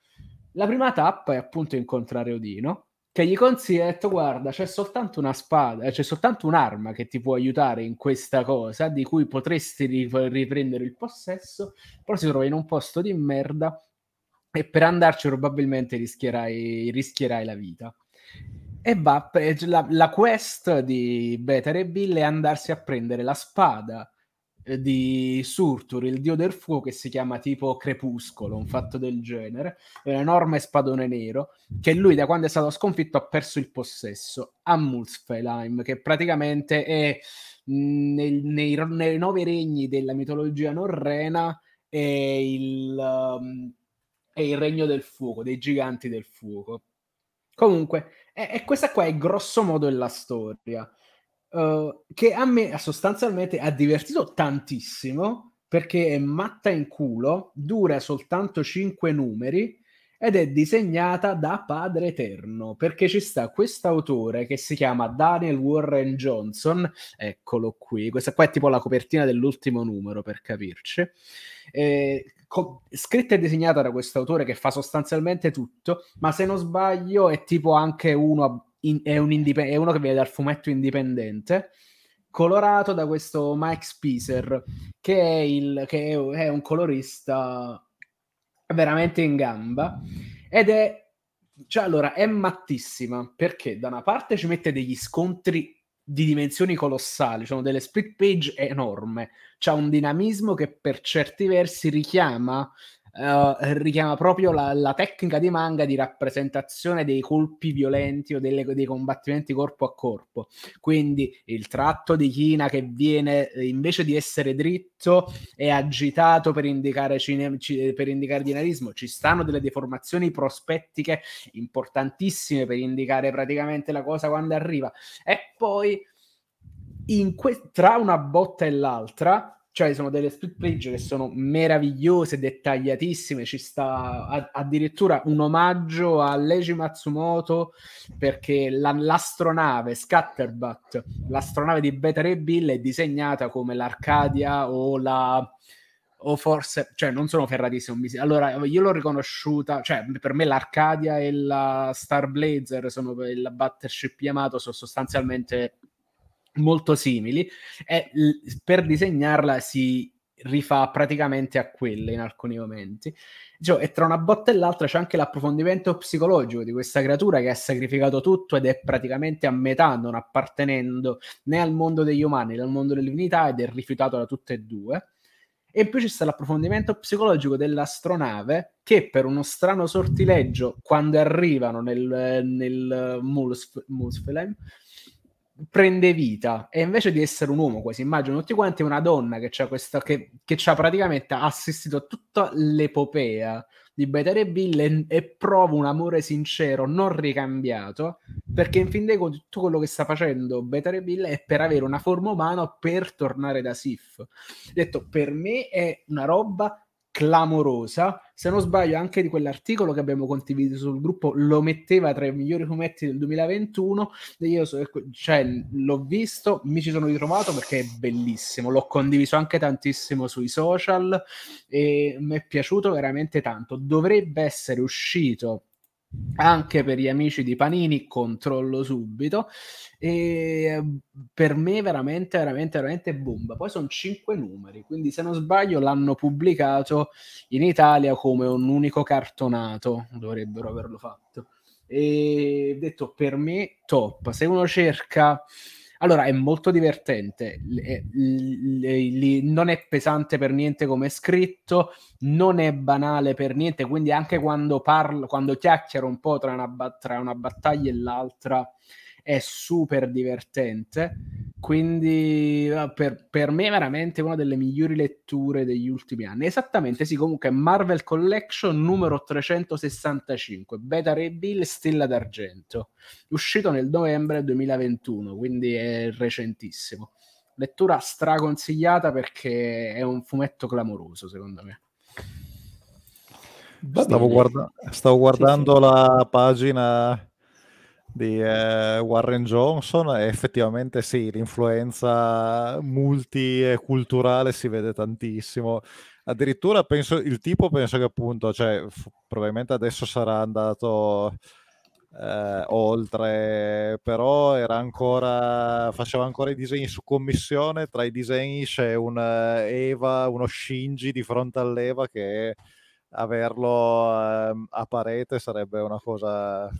La prima tappa è appunto incontrare Odino, che gli consiglia: detto, Guarda, c'è soltanto una spada, eh, c'è soltanto un'arma che ti può aiutare in questa cosa, di cui potresti riprendere il possesso, però si trova in un posto di merda e per andarci probabilmente rischierai, rischierai la vita. E va, la, la quest di Better e Bill è andarsi a prendere la spada eh, di Surtur, il dio del fuoco, che si chiama tipo Crepuscolo, un fatto del genere, è un enorme spadone nero, che lui da quando è stato sconfitto ha perso il possesso a Muspelheim, che praticamente è nei, nei, nei, nove regni della mitologia norrena è il, um, è il regno del fuoco, dei giganti del fuoco. Comunque, e, e questa qua è grosso modo la storia. Uh, che a me sostanzialmente ha divertito tantissimo perché è matta in culo, dura soltanto 5 numeri ed è disegnata da Padre Eterno, perché ci sta questo autore che si chiama Daniel Warren Johnson, eccolo qui, questa qua è tipo la copertina dell'ultimo numero per capirci, eh, co- scritta e disegnata da questo autore che fa sostanzialmente tutto, ma se non sbaglio è tipo anche uno, in, è, un indip- è uno che viene dal fumetto indipendente, colorato da questo Mike Spicer, che è, il, che è, un colorista veramente in gamba ed è cioè allora è mattissima perché da una parte ci mette degli scontri di dimensioni colossali, sono delle split page enorme, c'è un dinamismo che per certi versi richiama uh, richiama proprio la, la, tecnica di manga di rappresentazione dei colpi violenti o delle, dei combattimenti corpo a corpo. Quindi il tratto di china che viene invece di essere dritto è agitato per indicare, cine, per indicare dinamismo. Ci stanno delle deformazioni prospettiche importantissime per indicare praticamente la cosa quando arriva. E poi que- tra una botta e l'altra cioè sono delle split page che sono meravigliose, dettagliatissime, ci sta a- addirittura un omaggio a Leiji Matsumoto perché la- l'astronave Scatterbutt, l'astronave di Beta Ray Bill è disegnata come l'Arcadia o la o forse, cioè non sono ferratissimo. Allora, io l'ho riconosciuta, cioè per me l'Arcadia e la Star Blazer sono la Battleship Yamato sono sostanzialmente molto simili e per disegnarla si rifà praticamente a quelle in alcuni momenti. Cioè, e tra una botta e l'altra c'è anche l'approfondimento psicologico di questa creatura che ha sacrificato tutto ed è praticamente a metà, non appartenendo né al mondo degli umani né al mondo delle divinità ed è rifiutato da tutte e due. E poi c'è sta l'approfondimento psicologico dell'astronave che per uno strano sortileggio, quando arrivano nel, nel Mulsfelheim, prende vita. E invece di essere un uomo quasi immagino tutti quanti una donna che questa che, che ha praticamente assistito a tutta l'epopea di Better e Bill e, prova un amore sincero non ricambiato perché in fin dei conti tutto quello che sta facendo Better e Bill è per avere una forma umana per tornare da Sif detto per me è una roba clamorosa. Se non sbaglio, anche di quell'articolo che abbiamo condiviso sul gruppo lo metteva tra i migliori fumetti del 2021. Io so, cioè, l'ho visto, mi ci sono ritrovato perché è bellissimo. L'ho condiviso anche tantissimo sui social e mi è piaciuto veramente tanto. Dovrebbe essere uscito anche per gli amici di Panini, controllo subito. E per me veramente, veramente, veramente bomba. Poi sono cinque numeri, quindi se non sbaglio l'hanno pubblicato in Italia come un unico cartonato, dovrebbero averlo fatto. E detto per me top. Se uno cerca allora, è molto divertente, non è pesante per niente come è scritto, non è banale per niente, quindi anche quando parlo, quando chiacchiero un po' tra una, tra una battaglia e l'altra, è super divertente. Quindi per, per, me è veramente una delle migliori letture degli ultimi anni. Esattamente, sì, comunque Marvel Collection numero 365, Beta Ray Bill Stella d'Argento, uscito nel novembre 2021, quindi è recentissimo. Lettura straconsigliata perché è un fumetto clamoroso, secondo me. Stavo, guarda- stavo, guardando sì, sì. la pagina di eh, Warren Johnson effettivamente sì, l'influenza multiculturale si vede tantissimo. Addirittura penso, il tipo penso che appunto, cioè, f- probabilmente adesso sarà andato eh, oltre, però era ancora, faceva ancora i disegni su commissione, tra i disegni c'è un Eva, uno Shinji di fronte all'Eva che averlo eh, a parete sarebbe una cosa...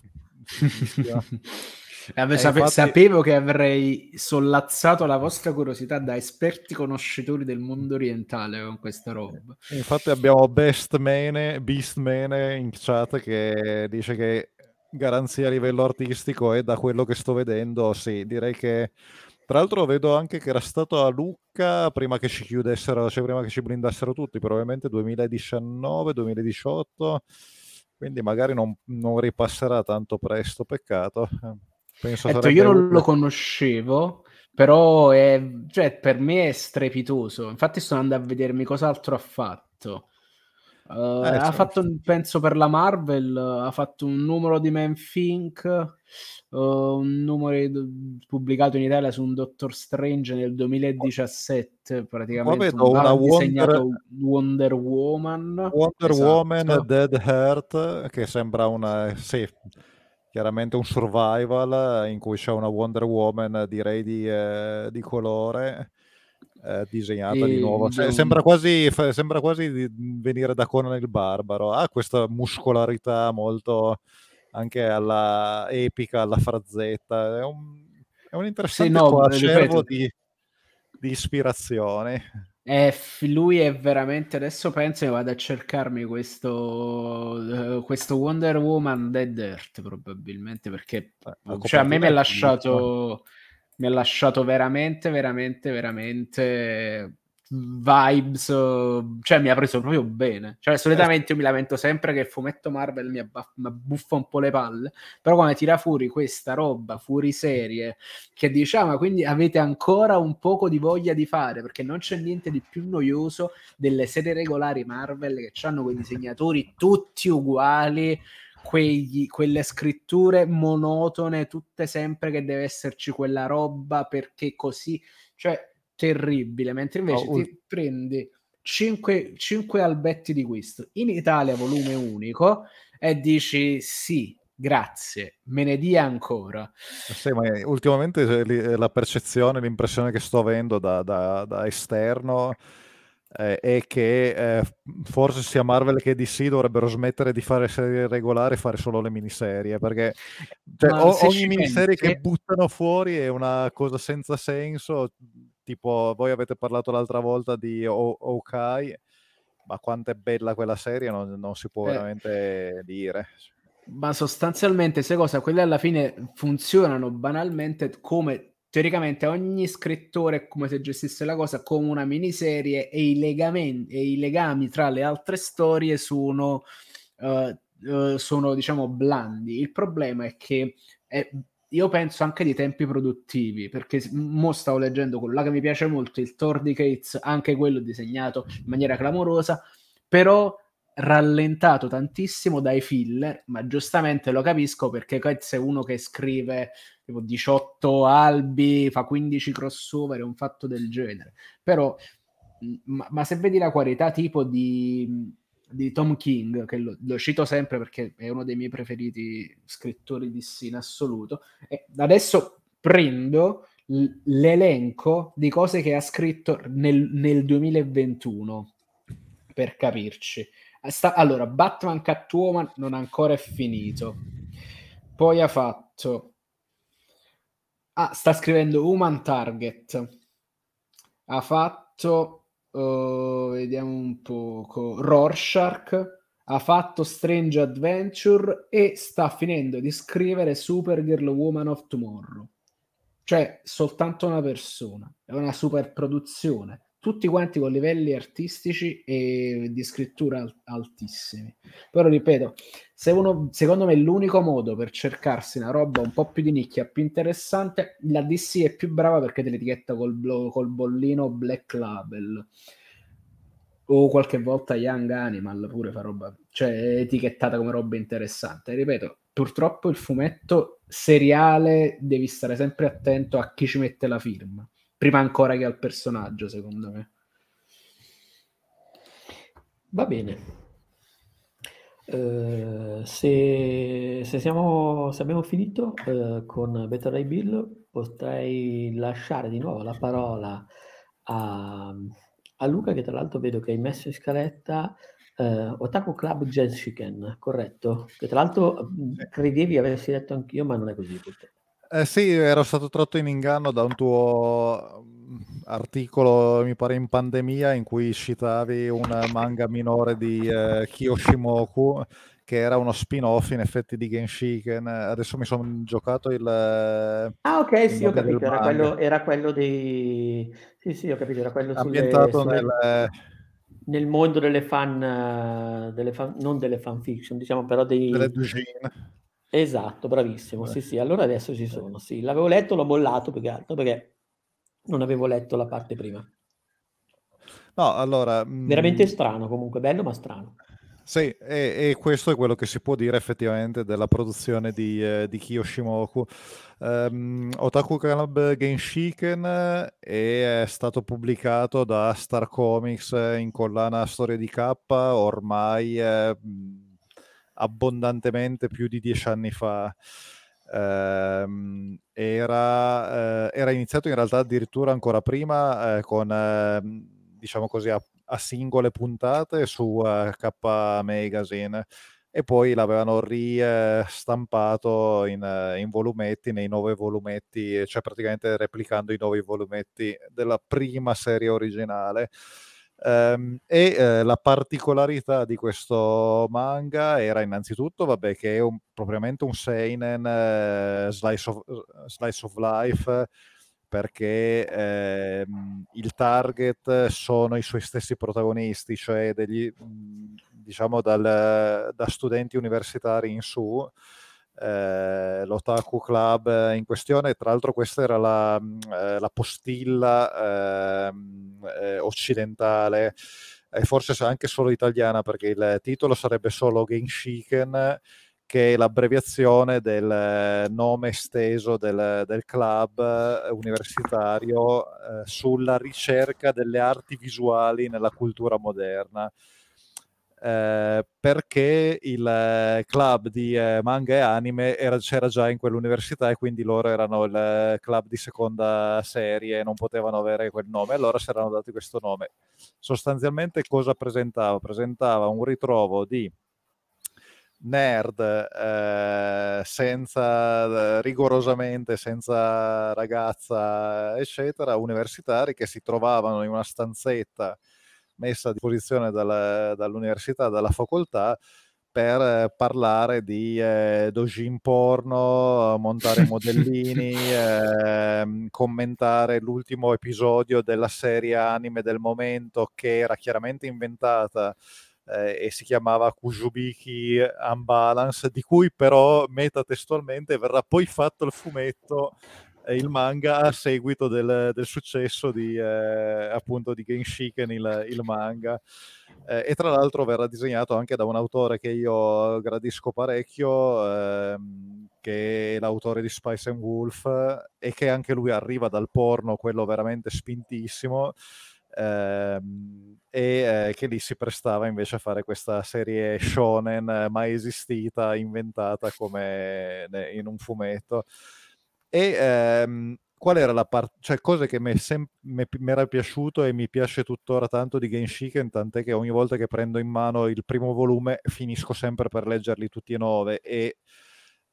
Eh, sape- infatti... Sapevo che avrei sollazzato la vostra curiosità da esperti conoscitori del mondo orientale con questa roba. Infatti abbiamo Beast Mene in chat che dice che garanzia a livello artistico e da quello che sto vedendo, sì, direi che tra l'altro vedo anche che era stato a Lucca prima che ci chiudessero, cioè prima che ci blindassero tutti, probabilmente 2019, 2018, quindi magari non, non ripasserà tanto presto, peccato. Penso Etto, io non lo conoscevo, però è, cioè, per me è strepitoso. Infatti sto andando a vedermi cos'altro ha fatto. Uh, eh, ha fatto, penso per la Marvel, ha fatto un numero di Man Think, uh, un numero di, pubblicato in Italia su un Doctor Strange nel 2017, praticamente un una Wonder, Wonder Woman. Wonder esatto. Woman Dead Heart, che sembra una... Sì, chiaramente un survival in cui c'è una Wonder Woman direi di, eh, di colore eh, disegnata e di nuovo cioè, sembra, quasi, sembra quasi di venire da Conan il Barbaro ha questa muscolarità molto anche alla epica alla frazzetta è un, è un interessante sì, no, acervo di, di ispirazioni è, lui è veramente. Adesso penso che vado a cercarmi questo, uh, questo Wonder Woman Dead Earth. Probabilmente perché eh, cioè, a me mi ha lasciato. Mi ha lasciato veramente, veramente, veramente vibes, cioè mi ha preso proprio bene. Cioè, solitamente io mi lamento sempre che il fumetto Marvel mi, abba- mi buffa un po' le palle, però quando tira fuori questa roba, fuori serie, che diciamo, quindi avete ancora un poco di voglia di fare, perché non c'è niente di più noioso delle serie regolari Marvel che hanno quei disegnatori tutti uguali, quegli, quelle scritture monotone, tutte sempre che deve esserci quella roba perché così, cioè terribile, mentre invece oh, ti prendi 5, 5 albetti di questo in Italia volume unico e dici sì, grazie, me ne dia ancora. Sì, ma ultimamente la percezione, l'impressione che sto avendo da, da, da esterno eh, è che eh, forse sia Marvel che DC dovrebbero smettere di fare serie regolari e fare solo le miniserie, perché cioè, o, ogni miniserie pensi... che buttano fuori è una cosa senza senso, tipo voi avete parlato l'altra volta di o- Okai, ma quanto è bella quella serie non, non si può eh. veramente dire. Ma sostanzialmente, se cosa, quelle alla fine funzionano banalmente come teoricamente ogni scrittore è come se gestisse la cosa come una miniserie e i, legami, e i legami tra le altre storie sono, uh, uh, sono diciamo blandi. Il problema è che è io penso anche di tempi produttivi, perché mo stavo leggendo quello là che mi piace molto, il Thor di Cates, anche quello disegnato in maniera clamorosa, però rallentato tantissimo dai filler, ma giustamente lo capisco perché Cates è uno che scrive tipo 18 albi, fa 15 crossover, è un fatto del genere. Però, ma, ma se vedi la qualità tipo di di Tom King, che lo, lo, cito sempre perché è uno dei miei preferiti scrittori di sì in assoluto, adesso prendo l'elenco di cose che ha scritto nel, nel 2021, per capirci. Sta, allora, Batman Catwoman non ancora è finito. Poi ha fatto... Ah, sta scrivendo Human Target. Ha fatto Uh, vediamo un poco. Rorschach ha fatto Strange Adventure e sta finendo di scrivere Supergirl Woman of Tomorrow. Cioè, soltanto una persona. È una super produzione tutti quanti con livelli artistici e di scrittura altissimi. Però ripeto, se uno, secondo me l'unico modo per cercarsi una roba un po' più di nicchia, più interessante, la DC è più brava perché te l'etichetta col, col bollino Black Label o qualche volta Young Animal pure fa roba, cioè etichettata come roba interessante. ripeto, purtroppo il fumetto seriale devi stare sempre attento a chi ci mette la firma prima ancora che al personaggio, secondo me. Va bene. Uh, se, se, siamo, se, abbiamo finito uh, con Better Ray Bill, potrei lasciare di nuovo la parola a, a, Luca, che tra l'altro vedo che hai messo in scaletta Uh, Otaku Club Chicken, corretto? Che tra l'altro credevi avessi detto anch'io, ma non è così. Eh sì, ero stato tratto in inganno da un tuo articolo, mi pare in pandemia, in cui citavi un manga minore di eh, Kiyoshimoku che era uno spin-off in effetti di Genshiken. Adesso mi sono giocato il... Ah ok, sì, ho capito, era quello, era quello, dei... Sì, sì, ho capito, era quello ambientato sulle, sulle... nel... nel mondo delle fan, delle fan, non delle fanfiction, diciamo però dei... Delle. Esatto, bravissimo, sì sì, allora adesso ci sono, sì. L'avevo letto, l'ho mollato più che altro perché non avevo letto la parte prima. No, allora... Veramente mh... Mm, strano comunque, bello ma strano. Sì, e, e, questo è quello che si può dire effettivamente della produzione di, eh, di Kiyoshimoku. Um, Otaku Club Genshiken è stato pubblicato da Star Comics in collana Storia di K ormai eh, abbondantemente più di dieci anni fa. Uh, era, uh, era, iniziato in realtà addirittura ancora prima uh, con, ehm, diciamo così, a a singole puntate su uh, K Magazine e poi l'avevano ristampato in, uh, in, volumetti, nei nove volumetti, cioè praticamente replicando i nuovi volumetti della prima serie originale. Um, e uh, la particolarità di questo manga era innanzitutto vabbè, che è un, propriamente un seinen uh, slice, of, slice of life perché ehm, il target sono i suoi stessi protagonisti, cioè degli, mhmm, diciamo dal, da studenti universitari in su. Eh, l'Otaku Club in questione, tra l'altro questa era la, mhmm, eh, la postilla ehm, eh, occidentale e forse anche solo italiana perché il titolo sarebbe solo Genshiken che è l'abbreviazione del eh, nome esteso del, del club universitario eh, sulla ricerca delle arti visuali nella cultura moderna. Eh, perché il eh, club di eh, manga e anime era, c'era già in quell'università e quindi loro erano il club di seconda serie e non potevano avere quel nome, allora si erano dati questo nome. Sostanzialmente cosa presentava? Presentava un ritrovo di nerd eh, senza rigorosamente senza ragazza eccetera universitari che si trovavano in una stanzetta messa a disposizione dalla, dall'università dalla facoltà per parlare di eh, dojin porno, montare modellini, eh, commentare l'ultimo episodio della serie anime del momento che era chiaramente inventata eh, e si chiamava Kujubiki Unbalance, di cui però metatestualmente verrà poi fatto il fumetto il manga a seguito del, del successo di, eh, appunto di Genshiken, il, il manga. Eh, e tra l'altro verrà disegnato anche da un autore che io gradisco parecchio, ehm, che è l'autore di Spice and Wolf, e che anche lui arriva dal porno, quello veramente spintissimo ehm, e eh, che lì si prestava invece a fare questa serie shonen mai esistita, inventata come in un fumetto. E ehm, qual era la parte, cioè cose che mi sem- era piaciuto e mi piace tuttora tanto di Genshiken, tant'è che ogni volta che prendo in mano il primo volume finisco sempre per leggerli tutti e nove e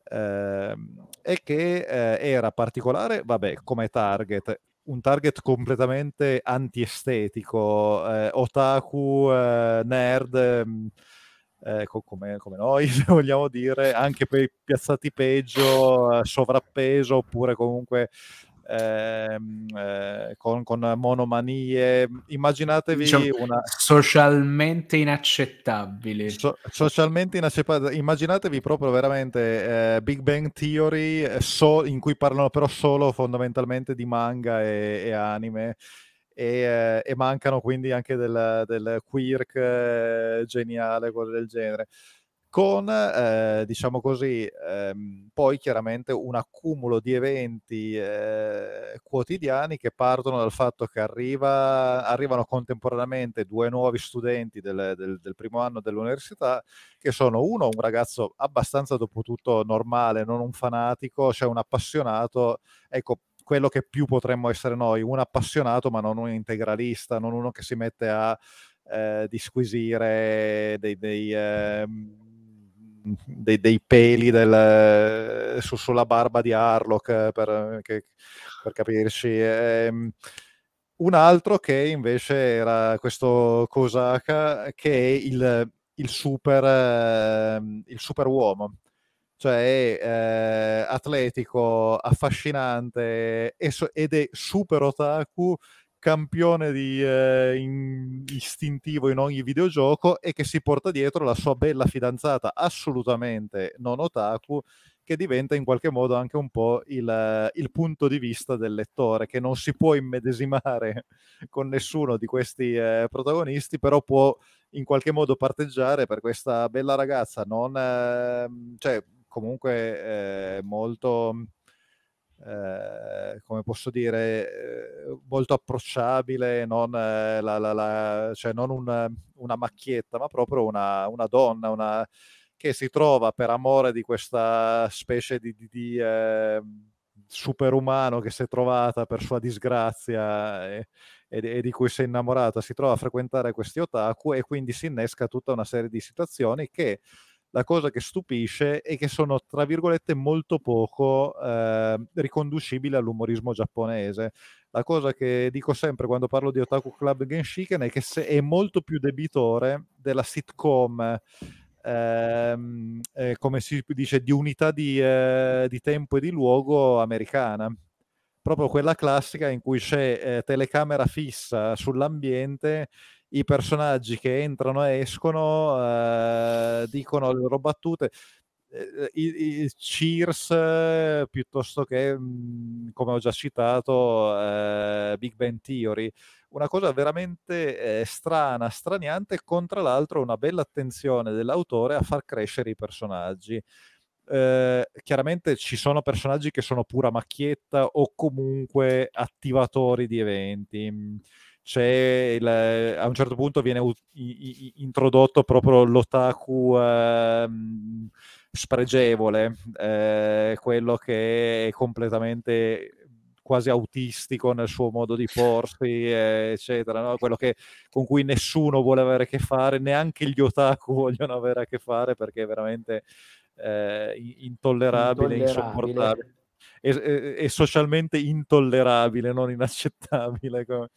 ehm, e che eh, era particolare, vabbè, come target, un target completamente antiestetico, eh, otaku, eh, nerd, mm, eh, come, come, noi vogliamo dire, anche per piazzati peggio, eh, sovrappeso oppure comunque ehm, eh, con, con, monomanie. Immaginatevi diciamo, una... Socialmente inaccettabili. So, socialmente inaccettabili. Immaginatevi proprio veramente eh, Big Bang Theory eh, so, in cui parlano però solo fondamentalmente di manga e, e anime. E, eh, e, mancano quindi anche del, del quirk eh, geniale, cose del genere. Con, eh, diciamo così, ehm, poi chiaramente un accumulo di eventi eh, quotidiani che partono dal fatto che arriva, arrivano contemporaneamente due nuovi studenti del, del, del, primo anno dell'università, che sono uno, un ragazzo abbastanza dopo tutto normale, non un fanatico, cioè un appassionato, ecco, quello che più potremmo essere noi, un appassionato ma non un integralista, non uno che si mette a eh, di squisire dei, dei, eh, dei, dei peli del, su, sulla barba di Harlock per, che, per capirci. Eh, un altro che invece era questo Kosaka che è il, il super, eh, il super uomo cioè è eh, atletico, affascinante ed è super otaku, campione di eh, in, istintivo in ogni videogioco e che si porta dietro la sua bella fidanzata assolutamente non otaku che diventa in qualche modo anche un po' il, il, punto di vista del lettore, che non si può immedesimare con nessuno di questi eh, protagonisti, però può in qualche modo parteggiare per questa bella ragazza, non, eh, cioè, comunque eh, molto, eh, come posso dire, eh, molto approcciabile, non, eh, la, la, la, cioè non un, una macchietta, ma proprio una, una donna, una, che si trova per amore di questa specie di, di, di eh, superumano che si è trovata per sua disgrazia e, e, e, di cui si è innamorata, si trova a frequentare questi otaku e quindi si innesca tutta una serie di situazioni che la cosa che stupisce è che sono, tra virgolette, molto poco eh, riconducibili all'umorismo giapponese. La cosa che dico sempre quando parlo di Otaku Club Genshiken è che è molto più debitore della sitcom ehm, eh, come si dice, di unità di, eh, di, tempo e di luogo americana. Proprio quella classica in cui c'è eh, telecamera fissa sull'ambiente i personaggi che entrano e escono eh, dicono le loro battute. Eh, i, i Cheers eh, piuttosto che, mhmm, come ho già citato, eh, Big Bang Theory. Una cosa veramente eh, strana, straniante, con tra l'altro una bella attenzione dell'autore a far crescere i personaggi. Eh, chiaramente ci sono personaggi che sono pura macchietta o comunque attivatori di eventi il, a un certo punto viene u- i- introdotto proprio l'otaku eh, spregevole, eh, quello che è completamente quasi autistico nel suo modo di porsi, eccetera, no? quello che, con cui nessuno vuole avere a che fare, neanche gli otaku vogliono avere a che fare perché è veramente eh, intollerabile, intollerabile, insopportabile. È, è, socialmente intollerabile, non inaccettabile. Come...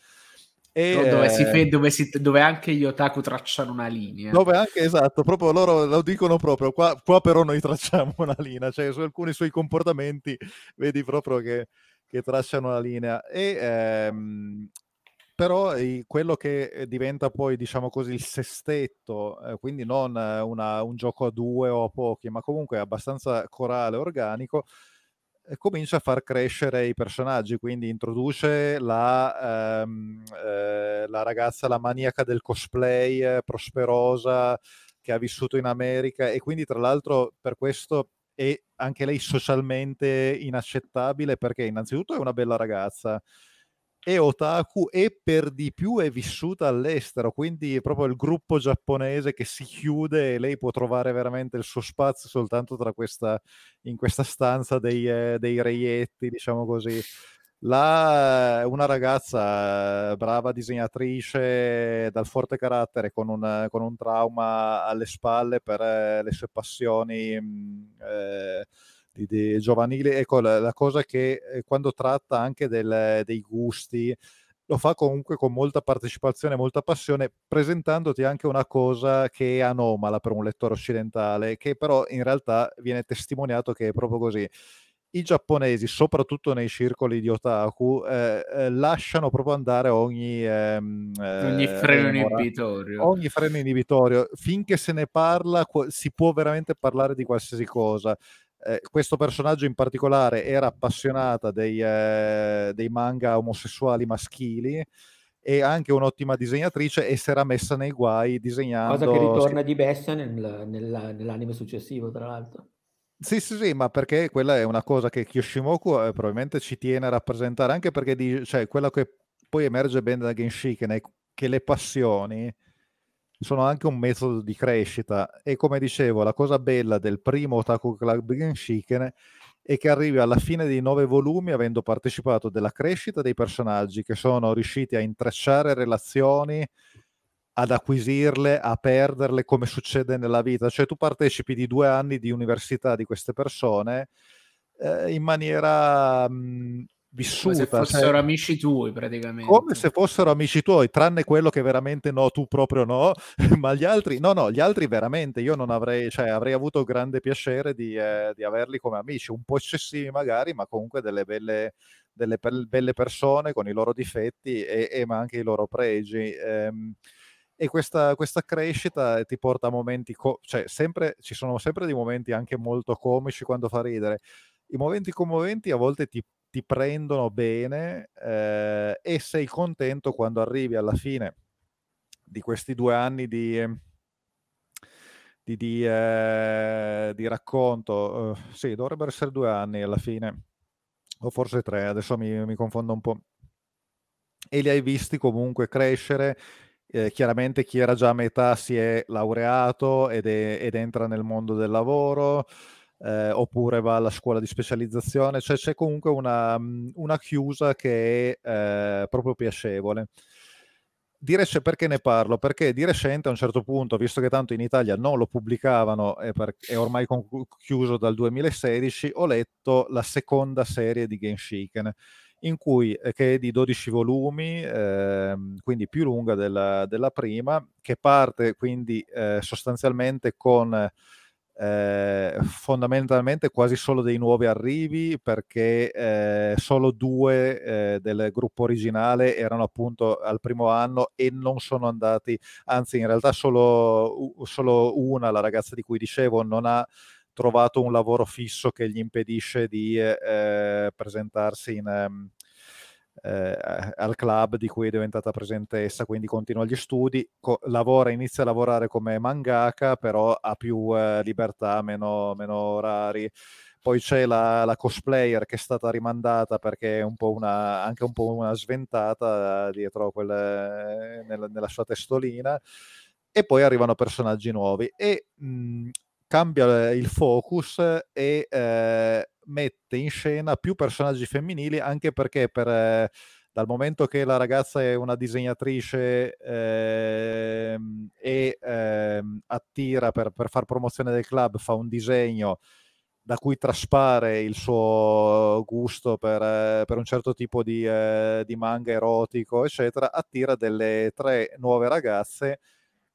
E, dove, si fe- dove, si, dove, anche gli otaku tracciano una linea. Dove anche, esatto, proprio loro lo dicono proprio, qua, qua però noi tracciamo una linea, cioè su alcuni suoi comportamenti vedi proprio che, che tracciano una linea. E, ehm, però eh, quello che diventa poi, diciamo così, il sestetto, eh, quindi non una, un gioco a due o a pochi, ma comunque abbastanza corale, organico, comincia a far crescere i personaggi, quindi introduce la, ehm, eh, la ragazza, la maniaca del cosplay, eh, prosperosa, che ha vissuto in America e quindi tra l'altro per questo è anche lei socialmente inaccettabile perché innanzitutto è una bella ragazza, è otaku e per di più è vissuta all'estero, quindi è proprio il gruppo giapponese che si chiude e lei può trovare veramente il suo spazio soltanto tra questa, in questa stanza dei, eh, dei reietti, diciamo così. La, una ragazza brava disegnatrice dal forte carattere con un, con un trauma alle spalle per eh, le sue passioni mm, eh, di, di giovanile. Ecco, la, la, cosa che eh, quando tratta anche del, dei gusti, lo fa comunque con molta partecipazione, molta passione, presentandoti anche una cosa che è anomala per un lettore occidentale, che però in realtà viene testimoniato che è proprio così. I giapponesi, soprattutto nei circoli di otaku, eh, eh, lasciano proprio andare ogni, ehm, ogni eh, freno inibitorio. Ogni freno inibitorio. Finché se ne parla, si può veramente parlare di qualsiasi cosa eh, questo personaggio in particolare era appassionata dei, eh, dei manga omosessuali maschili e anche un'ottima disegnatrice e si era messa nei guai disegnando... Cosa che ritorna di bestia nel, nel, nell'anime successivo, tra l'altro. Sì, sì, sì, ma perché quella è una cosa che Kyoshimoku eh, probabilmente ci tiene a rappresentare, anche perché di, cioè, quello che poi emerge bene da Genshiken è che le passioni sono anche un metodo di crescita e come dicevo la cosa bella del primo Otaku Club Genshiken è che arrivi alla fine dei nove volumi avendo partecipato della crescita dei personaggi che sono riusciti a intrecciare relazioni ad acquisirle, a perderle, come succede nella vita. Cioè tu partecipi di due anni di università di queste persone eh, in maniera mh, vissuta. Come se fossero cioè, amici tuoi praticamente. Come se fossero amici tuoi, tranne quello che veramente no, tu proprio no, ma gli altri, no, no, gli altri veramente, io non avrei, cioè avrei avuto grande piacere di, eh, di averli come amici, un po' eccessivi magari, ma comunque delle belle, delle belle persone con i loro difetti e, e ma anche i loro pregi. Ehm, e questa, questa, crescita ti porta a momenti, co- cioè sempre, ci sono sempre dei momenti anche molto comici quando fa ridere. I momenti commoventi a volte ti ti prendono bene eh, e sei contento quando arrivi alla fine di questi due anni di, di, di, eh, di racconto. Uh, sì, dovrebbero essere due anni alla fine, o forse tre, adesso mi, mi confondo un po'. E li hai visti comunque crescere. Eh, chiaramente chi era già a metà si è laureato ed, è, ed entra nel mondo del lavoro eh, oppure va alla scuola di specializzazione, cioè c'è comunque una, mm, una chiusa che è eh, proprio piacevole. Di rec- perché ne parlo? Perché di recente a un certo punto, visto che tanto in Italia non lo pubblicavano e è ormai con- chiuso dal 2016, ho letto la seconda serie di Genshiken, in cui, eh, che è di 12 volumi, eh, quindi più lunga della, della, prima, che parte quindi eh, sostanzialmente con eh, fondamentalmente quasi solo dei nuovi arrivi perché eh, solo due eh, del gruppo originale erano appunto al primo anno e non sono andati, anzi in realtà solo, solo una, la ragazza di cui dicevo, non ha trovato un lavoro fisso che gli impedisce di eh, presentarsi in, ehm, eh, al club di cui è diventata presentessa, quindi continua gli studi, co- lavora, inizia a lavorare come mangaka, però ha più eh, libertà, meno, meno, orari. Poi c'è la, la, cosplayer che è stata rimandata perché è un una, anche un po' una sventata dietro quel, nella, nella sua testolina. E poi arrivano personaggi nuovi e mh, cambia il focus e eh, mette in scena più personaggi femminili anche perché per, eh, dal momento che la ragazza è una disegnatrice eh, e eh, attira per, per far promozione del club, fa un disegno da cui traspare il suo gusto per, eh, per un certo tipo di, eh, di, manga erotico, eccetera, attira delle tre nuove ragazze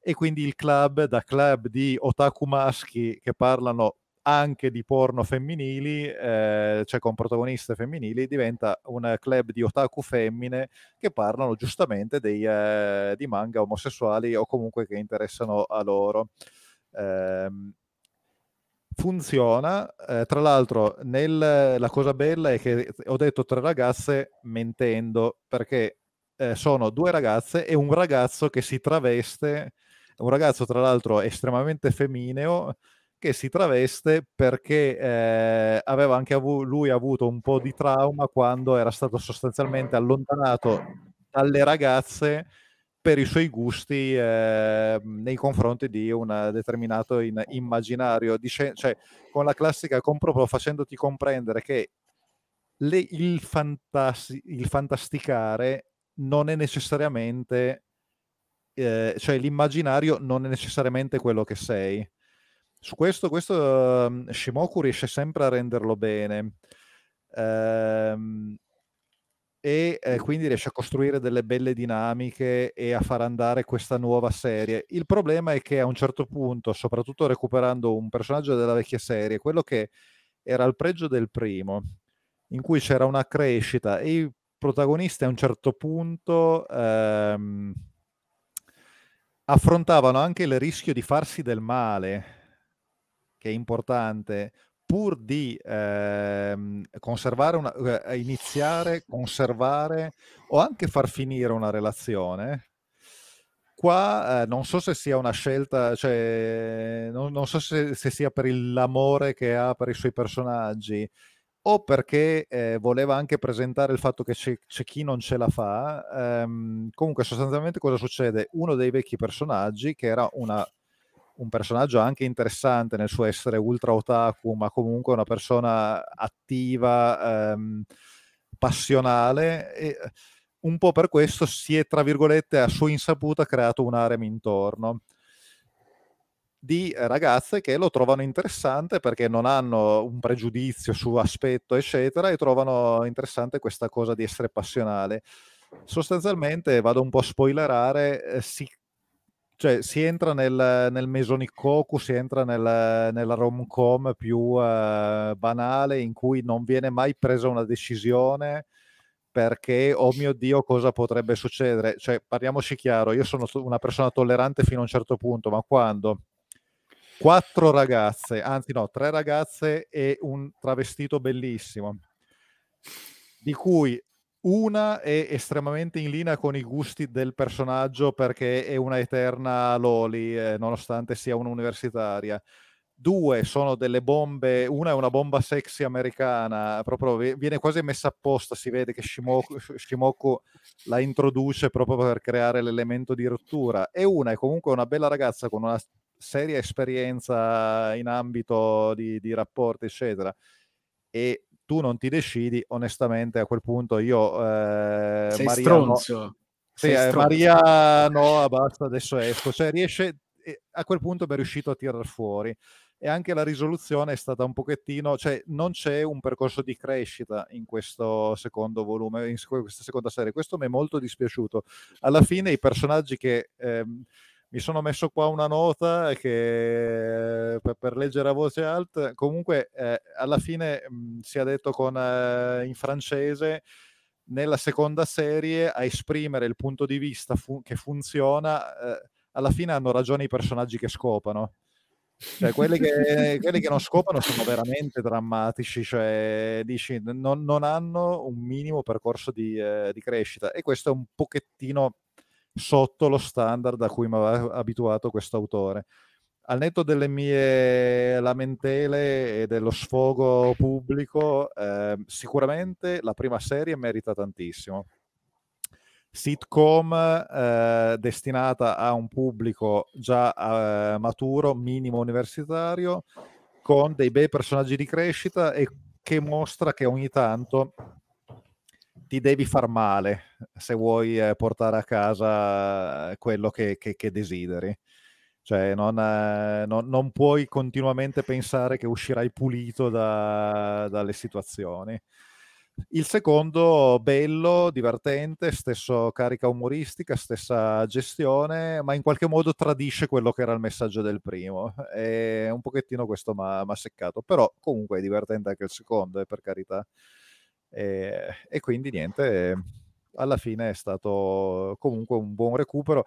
e quindi il club, da club di otaku maschi che parlano anche di porno femminili, eh, cioè con protagoniste femminili, diventa un club di otaku femmine che parlano giustamente dei, eh, di manga omosessuali o comunque che interessano a loro. Eh, funziona, tra l'altro nel, la cosa bella è che ho detto tre ragazze mentendo perché eh, sono due ragazze e un ragazzo che si traveste, un ragazzo tra l'altro estremamente femmineo, che si traveste perché eh, aveva anche avu- lui avuto un po' di trauma quando era stato sostanzialmente allontanato dalle ragazze per i suoi gusti eh, nei confronti di un determinato in- immaginario, dice- cioè con la classica, con proprio facendoti comprendere che le, il, fantas- il, fantasticare non è necessariamente, eh, cioè l'immaginario non è necessariamente quello che sei su questo, questo uh, Shimoku riesce sempre a renderlo bene. Ehm, e eh, quindi riesce a costruire delle belle dinamiche e a far andare questa nuova serie. Il problema è che a un certo punto, soprattutto recuperando un personaggio della vecchia serie, quello che era il pregio del primo, in cui c'era una crescita e i protagonisti a un certo punto ehm, affrontavano anche il rischio di farsi del male che è importante, pur di ehm, conservare una, eh, iniziare, conservare o anche far finire una relazione, qua eh, non so se sia una scelta, cioè non, non so se, se, sia per l'amore che ha per i suoi personaggi o perché eh, voleva anche presentare il fatto che c'è, c'è chi non ce la fa. Ehm, comunque sostanzialmente cosa succede? Uno dei vecchi personaggi, che era una un personaggio anche interessante nel suo essere ultra otaku, ma comunque una persona attiva, ehm, passionale. E un po' per questo si è, tra virgolette, a sua insaputa creato un harem intorno di ragazze che lo trovano interessante perché non hanno un pregiudizio su aspetto, eccetera, e trovano interessante questa cosa di essere passionale. Sostanzialmente, vado un po' a spoilerare, eh, si, cioè, si entra nel, nel Mesonicoku, si entra nel, nella rom-com più eh, banale in cui non viene mai presa una decisione perché, oh mio Dio, cosa potrebbe succedere? Cioè, parliamoci chiaro, io sono una persona tollerante fino a un certo punto, ma quando quattro ragazze, anzi no, tre ragazze e un travestito bellissimo, di cui una è estremamente in linea con i gusti del personaggio perché è una eterna Loli, eh, nonostante sia un'universitaria. Due sono delle bombe, una è una bomba sexy americana, proprio viene quasi messa apposta, si vede che Shimoku, Shimoku la introduce proprio per creare l'elemento di rottura, e una è comunque una bella ragazza con una seria esperienza in ambito di, di rapporti, eccetera, e tu non ti decidi, onestamente a quel punto io... Eh, Sei Maria stronzo. No, sì, eh, Maria no, basta, adesso esco. Cioè riesce, a quel punto mi è riuscito a tirar fuori e anche la risoluzione è stata un pochettino, cioè non c'è un percorso di crescita in questo secondo volume, in questa seconda serie. Questo mi è molto dispiaciuto. Alla fine i personaggi che ehm, mi sono messo qua una nota che, per, per, leggere a voce alta, comunque eh, alla fine mh, mhmm, si è detto con, eh, in francese nella seconda serie a esprimere il punto di vista fu- che funziona, eh, alla fine hanno ragione i personaggi che scopano. Cioè, quelli, che, quelli, che, non scopano sono veramente drammatici, cioè, dici, non, non hanno un minimo percorso di, eh, di, crescita e questo è un pochettino sotto lo standard a cui mi aveva abituato questo autore. Al netto delle mie lamentele e dello sfogo pubblico, eh, sicuramente la prima serie merita tantissimo sitcom eh, destinata a un pubblico già eh, maturo, minimo universitario, con dei bei personaggi di crescita e che mostra che ogni tanto ti devi far male se vuoi eh, portare a casa quello che, che, che desideri. Cioè, non, eh, non, non, puoi continuamente pensare che uscirai pulito da, dalle situazioni. Il secondo, bello, divertente, stesso carica umoristica, stessa gestione, ma in qualche modo tradisce quello che era il messaggio del primo. E un pochettino questo mi ha seccato, però comunque è divertente anche il secondo, eh, per carità. E, e quindi niente, alla fine è stato comunque un buon recupero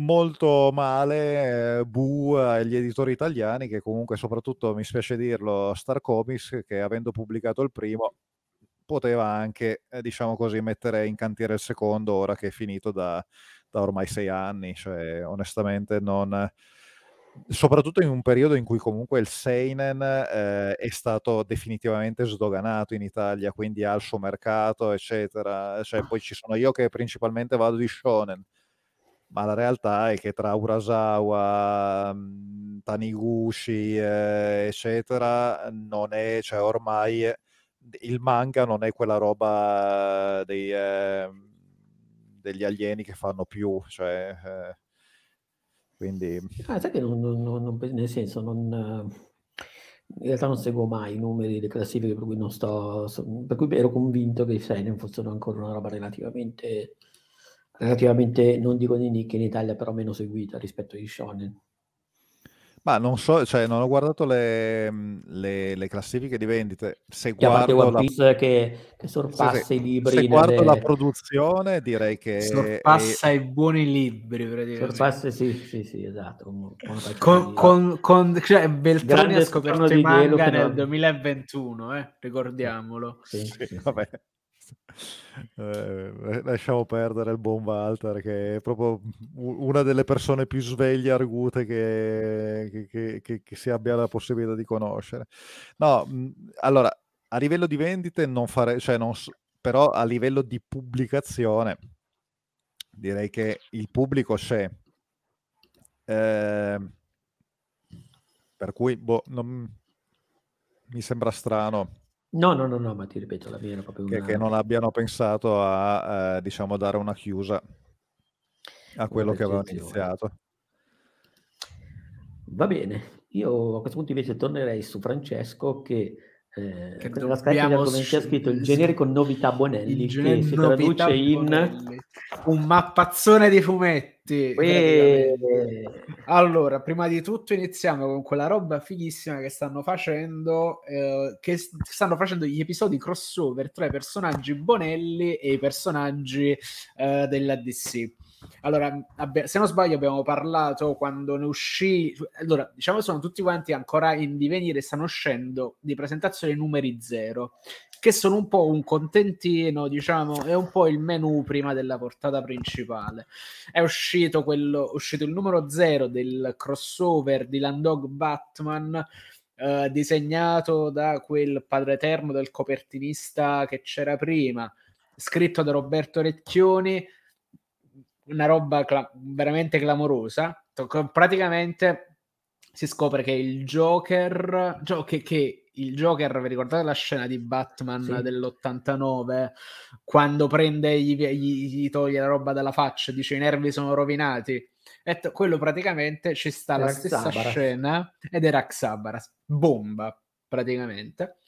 molto male eh, bu agli editori italiani che comunque soprattutto mi spiace dirlo Star Comics che avendo pubblicato il primo poteva anche, eh, diciamo così, mettere in cantiere il secondo ora che è finito da, da ormai sei anni. Cioè, onestamente, non soprattutto in un periodo in cui comunque il Seinen eh, è stato definitivamente sdoganato in Italia, quindi ha il suo mercato, eccetera. Cioè, poi ci sono io che principalmente vado di shonen, ma la realtà è che tra Urasawa, mm, Taniguchi, eh, eccetera, non è, cioè ormai il manga non è quella roba dei, eh, degli alieni che fanno più, cioè, eh, quindi... Ah, sai che non, non, non, nel senso, non, in realtà non seguo mai i numeri, le classifiche, per cui non sto, per cui ero convinto che i Seinen fossero ancora una roba relativamente, relativamente non dico di nicchia in Italia, però meno seguita rispetto agli shonen. Ma non so, cioè non ho guardato le, mhmm, le, le classifiche di vendite. Se che guardo One Piece la... che, che sorpassa sì, i libri. Se guardo la produzione direi che... Sorpassa è... i buoni libri praticamente. Sorpassa, sì, sì, sì, esatto. Con, con, con cioè, Beltroni ha scoperto i manga nel 2021, eh? ricordiamolo. Sì, sì, sì, vabbè. Eh, lasciamo perdere il buon Walter che è proprio una delle persone più sveglie e argute che, che, che, che, si abbia la possibilità di conoscere. No, allora, a livello di vendite non fare, cioè non, però a livello di pubblicazione direi che il pubblico c'è. Eh, per cui boh, non, mi sembra strano No, no, no, no, ma ti ripeto, la mia era proprio che, una... che non abbiano pensato a, eh, diciamo, dare una chiusa a quello che avevano iniziato. Va bene, io a questo punto invece tornerei su Francesco che eh, Che nella scaletta di argomenti ha sc- scritto il genere con novità Bonelli Il che si novità traduce in Bonelli. Un mappazzone di fumetti. Allora, prima di tutto iniziamo con quella roba fighissima che stanno facendo, eh, che stanno facendo gli episodi crossover tra i personaggi Bonelli e i personaggi eh, della DC. Allora, se non sbaglio, abbiamo parlato quando ne uscì. Allora, diciamo, sono tutti quanti ancora in divenire, stanno uscendo di presentazione numeri zero, che sono un po' un contentino, diciamo, è un po' il menu prima della portata principale. È uscito quello, uscito il numero zero del crossover di Landog Batman. eh, disegnato da quel padre eterno del copertinista che c'era prima, scritto da Roberto Recchioni, una roba cla- veramente clamorosa. Praticamente si scopre che il Joker, gio- che, che il Joker, vi ricordate la scena di Batman Sì. dell'89 quando prende, gli, gli- gli toglie la roba dalla faccia, dice i nervi sono rovinati. E t- quello praticamente ci sta la Era stessa Xabaras. scena ed era Xabaras, bomba praticamente.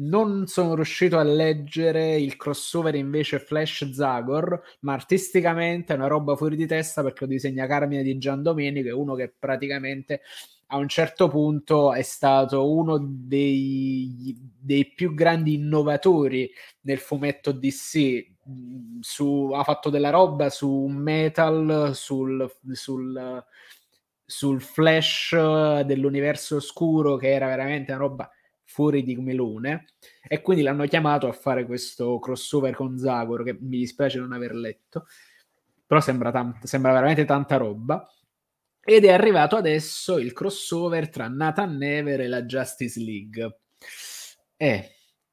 Non sono riuscito a leggere il crossover invece Flash Zagor, ma artisticamente è una roba fuori di testa perché lo disegna Carmine di Gian Domenico, è uno che praticamente a un certo punto è stato uno dei, dei più grandi innovatori nel fumetto DC. Su, ha fatto della roba su metal, sul, sul, sul flash dell'universo oscuro, che era veramente una roba fuori di melone e quindi l'hanno chiamato a fare questo crossover con Zagor che mi dispiace non aver letto però sembra, tant- sembra veramente tanta roba. Ed è arrivato adesso il crossover tra Nathan Never e la Justice League. Eh,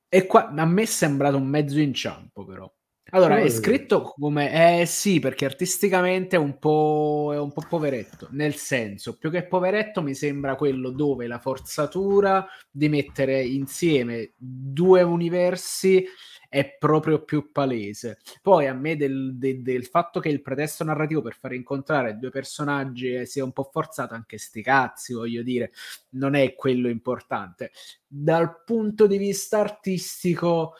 e qua a me è sembrato un mezzo inciampo però allora, è scritto come... Eh sì, perché artisticamente è un, po', è un po' poveretto, nel senso, più che poveretto mi sembra quello dove la forzatura di mettere insieme due universi è proprio più palese. Poi a me del, de- del fatto che il pretesto narrativo per far incontrare due personaggi eh, sia un po' forzato, anche sti cazzi, voglio dire, non è quello importante. Dal punto di vista artistico...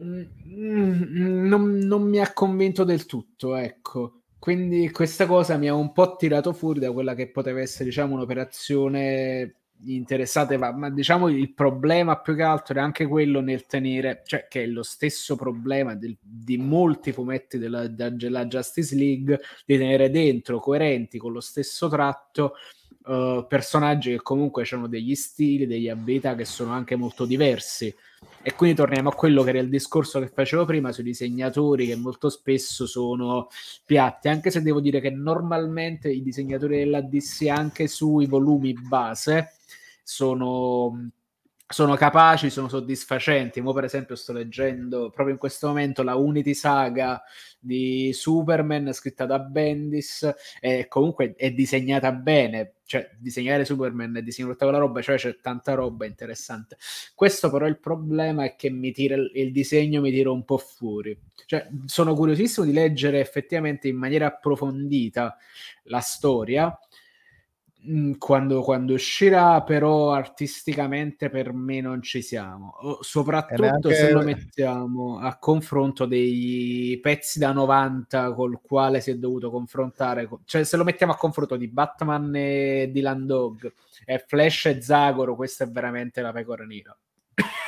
Mm, non, non mi ha convinto del tutto, ecco. Quindi questa cosa mi ha un po' tirato fuori da quella che poteva essere, diciamo, un'operazione interessante, ma, ma diciamo il problema più che altro è anche quello nel tenere, cioè che è lo stesso problema del- di molti fumetti della, della Justice League, di tenere dentro coerenti con lo stesso tratto eh, personaggi che comunque hanno degli stili, degli abilità che sono anche molto diversi. E quindi torniamo a quello che era il discorso che facevo prima sui disegnatori che molto spesso sono piatti, anche se devo dire che normalmente i disegnatori della DC anche sui volumi base sono, sono capaci, sono soddisfacenti. Mo per esempio sto leggendo proprio in questo momento la Unity Saga di Superman scritta da Bendis e comunque è disegnata bene, cioè disegnare Superman e disegnare tutta quella roba, cioè c'è tanta roba interessante. Questo però il problema è che mi tira il, disegno mi tira un po' fuori. Cioè, sono curiosissimo di leggere effettivamente in maniera approfondita la storia. Mm, Quando, quando uscirà, però artisticamente per me non ci siamo. Soprattutto neanche- se lo mettiamo a confronto dei pezzi da 90 col quale si è dovuto confrontare, co- cioè se lo mettiamo a confronto di Batman e di Landog e Flash e Zagoro, questa è veramente la pecora nera.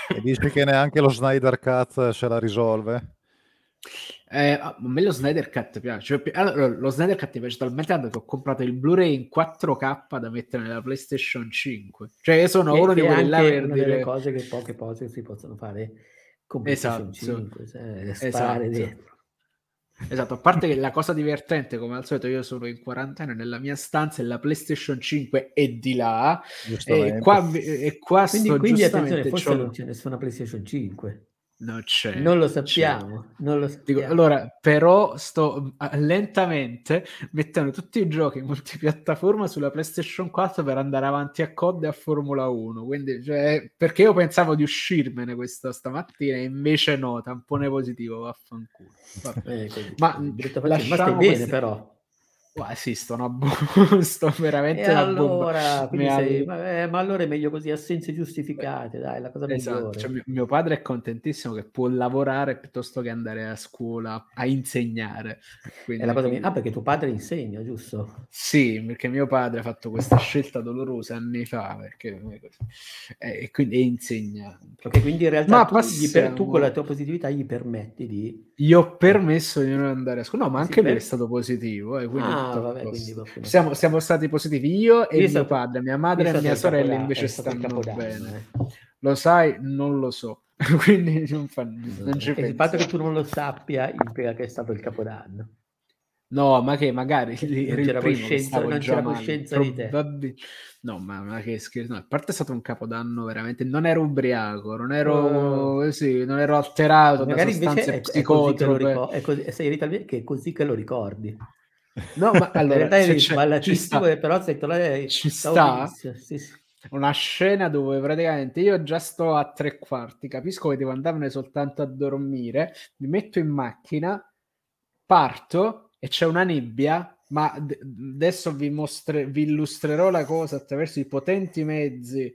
E dici che neanche lo Snyder Cut ce la risolve? Eh, a me lo Snyder Cut piace. Cioè, allora, lo Snyder Cut mi piace talmente tanto che ho comprato il Blu-ray in 4K da mettere nella PlayStation 5. Cioè, io sono Che- uno di quelli là per una dire... delle cose che poche cose si possono fare con PlayStation Esatto. 5, cioè, Esatto. dentro. Esatto, a parte che la cosa divertente, come al solito, io sono in quarantena nella mia stanza e la PlayStation 5 è di là. E qua, e qua Quindi, sto quindi attenzione, forse c'ho- non c'è nessuna PlayStation 5. Non c'è. Non lo sappiamo. Non lo sappiamo. Dico, allora, però sto lentamente mettendo tutti i giochi multipiattaforma sulla PlayStation 4 per andare avanti a COD e a Formula 1. Quindi, cioè, perché io pensavo di uscirmene questa stamattina, e invece no, tampone positivo, vaffanculo. Eh, ma, ma stai bene, però. Ma sì, sto, una bu- sto veramente e allora, sei, ma, eh, ma, allora è meglio così, assenze giustificate, dai, la cosa esatto. migliore. Cioè, mio, padre è contentissimo che può lavorare piuttosto che andare a scuola a insegnare. Quindi, quindi... Ah, perché tuo padre insegna, giusto? Sì, perché mio padre ha fatto questa scelta dolorosa anni fa, perché... E quindi insegna. Ok, quindi in realtà ma tu, passiamo... per, tu con la tua positività gli permetti di... Gli ho permesso di non andare a scuola, no, ma anche lui è stato positivo, eh, quindi... Ah, Ah, vabbè, quindi siamo, siamo, stati positivi io e io mio stato, padre, mia madre e mia sorella invece stanno bene. Lo sai? Non lo so. quindi non, fa, non ci Il fatto che tu non lo sappia implica che è stato il capodanno. No, ma che magari non c'era coscienza, non c'era coscienza di te. No, ma, ma che scherzo. No, a parte è stato un capodanno veramente. Non ero ubriaco, non ero, oh. sì, non ero alterato. Magari invece è, è, così che lo ricordi. È così, sei che è così che lo ricordi. No, ma allora se c'è, ci sta, però se lei ci sta sì, sì. una scena dove praticamente io già sto a tre quarti, capisco che devo andarmene soltanto a dormire, mi metto in macchina, parto e c'è una nebbia, ma d- adesso vi, mostre- vi illustrerò la cosa attraverso i potenti mezzi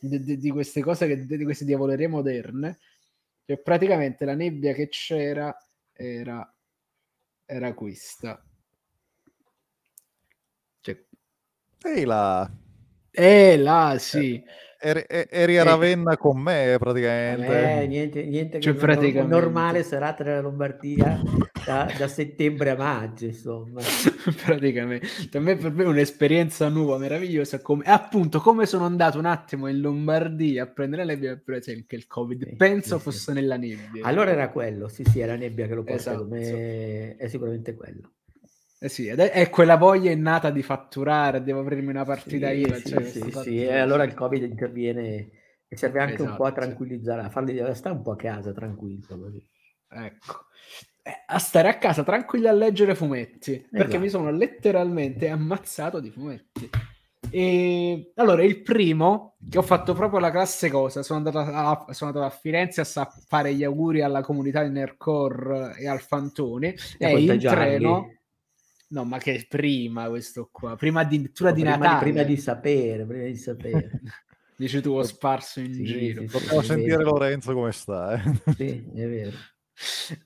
di, di, di queste cose, che, di queste diavolerie moderne, che praticamente la nebbia che c'era era, era questa Ehi là. Eh là, sì. Eri, eri a Ravenna eh. con me praticamente. Eh, niente, niente cioè, praticamente. normale serata nella Lombardia da, da, settembre a maggio, insomma. praticamente. Per me, per me è un'esperienza nuova, meravigliosa. Come, appunto, come sono andato un attimo in Lombardia a prendere la nebbia, per esempio, il Covid. Sì, Penso sì, fosse sì. nella nebbia. Allora era quello, sì, sì, era nebbia che lo porta esatto. come... È sicuramente quello. Eh sì, è quella voglia innata di fatturare, devo aprirmi una partita sì, IVA. Sì, cioè, sì, sì, e allora il Covid interviene e serve anche esatto, un po' a esatto, tranquillizzare, a farli stare un po' a casa tranquillo. Così. Ecco. Eh, a stare a casa tranquilli a leggere fumetti, esatto. perché mi sono letteralmente ammazzato di fumetti. E allora, il primo che ho fatto proprio la classe cosa, sono andato a, sono andato a Firenze a fare gli auguri alla comunità di Nercore e al Fantone e, e in treno No, ma che prima questo qua, prima addirittura no, di prima, Natale. Prima di sapere, prima di sapere. Dici tu, ho sparso in sì, giro. Sì, Potevo sì, sentire Lorenzo come sta. Eh. Sì, è vero.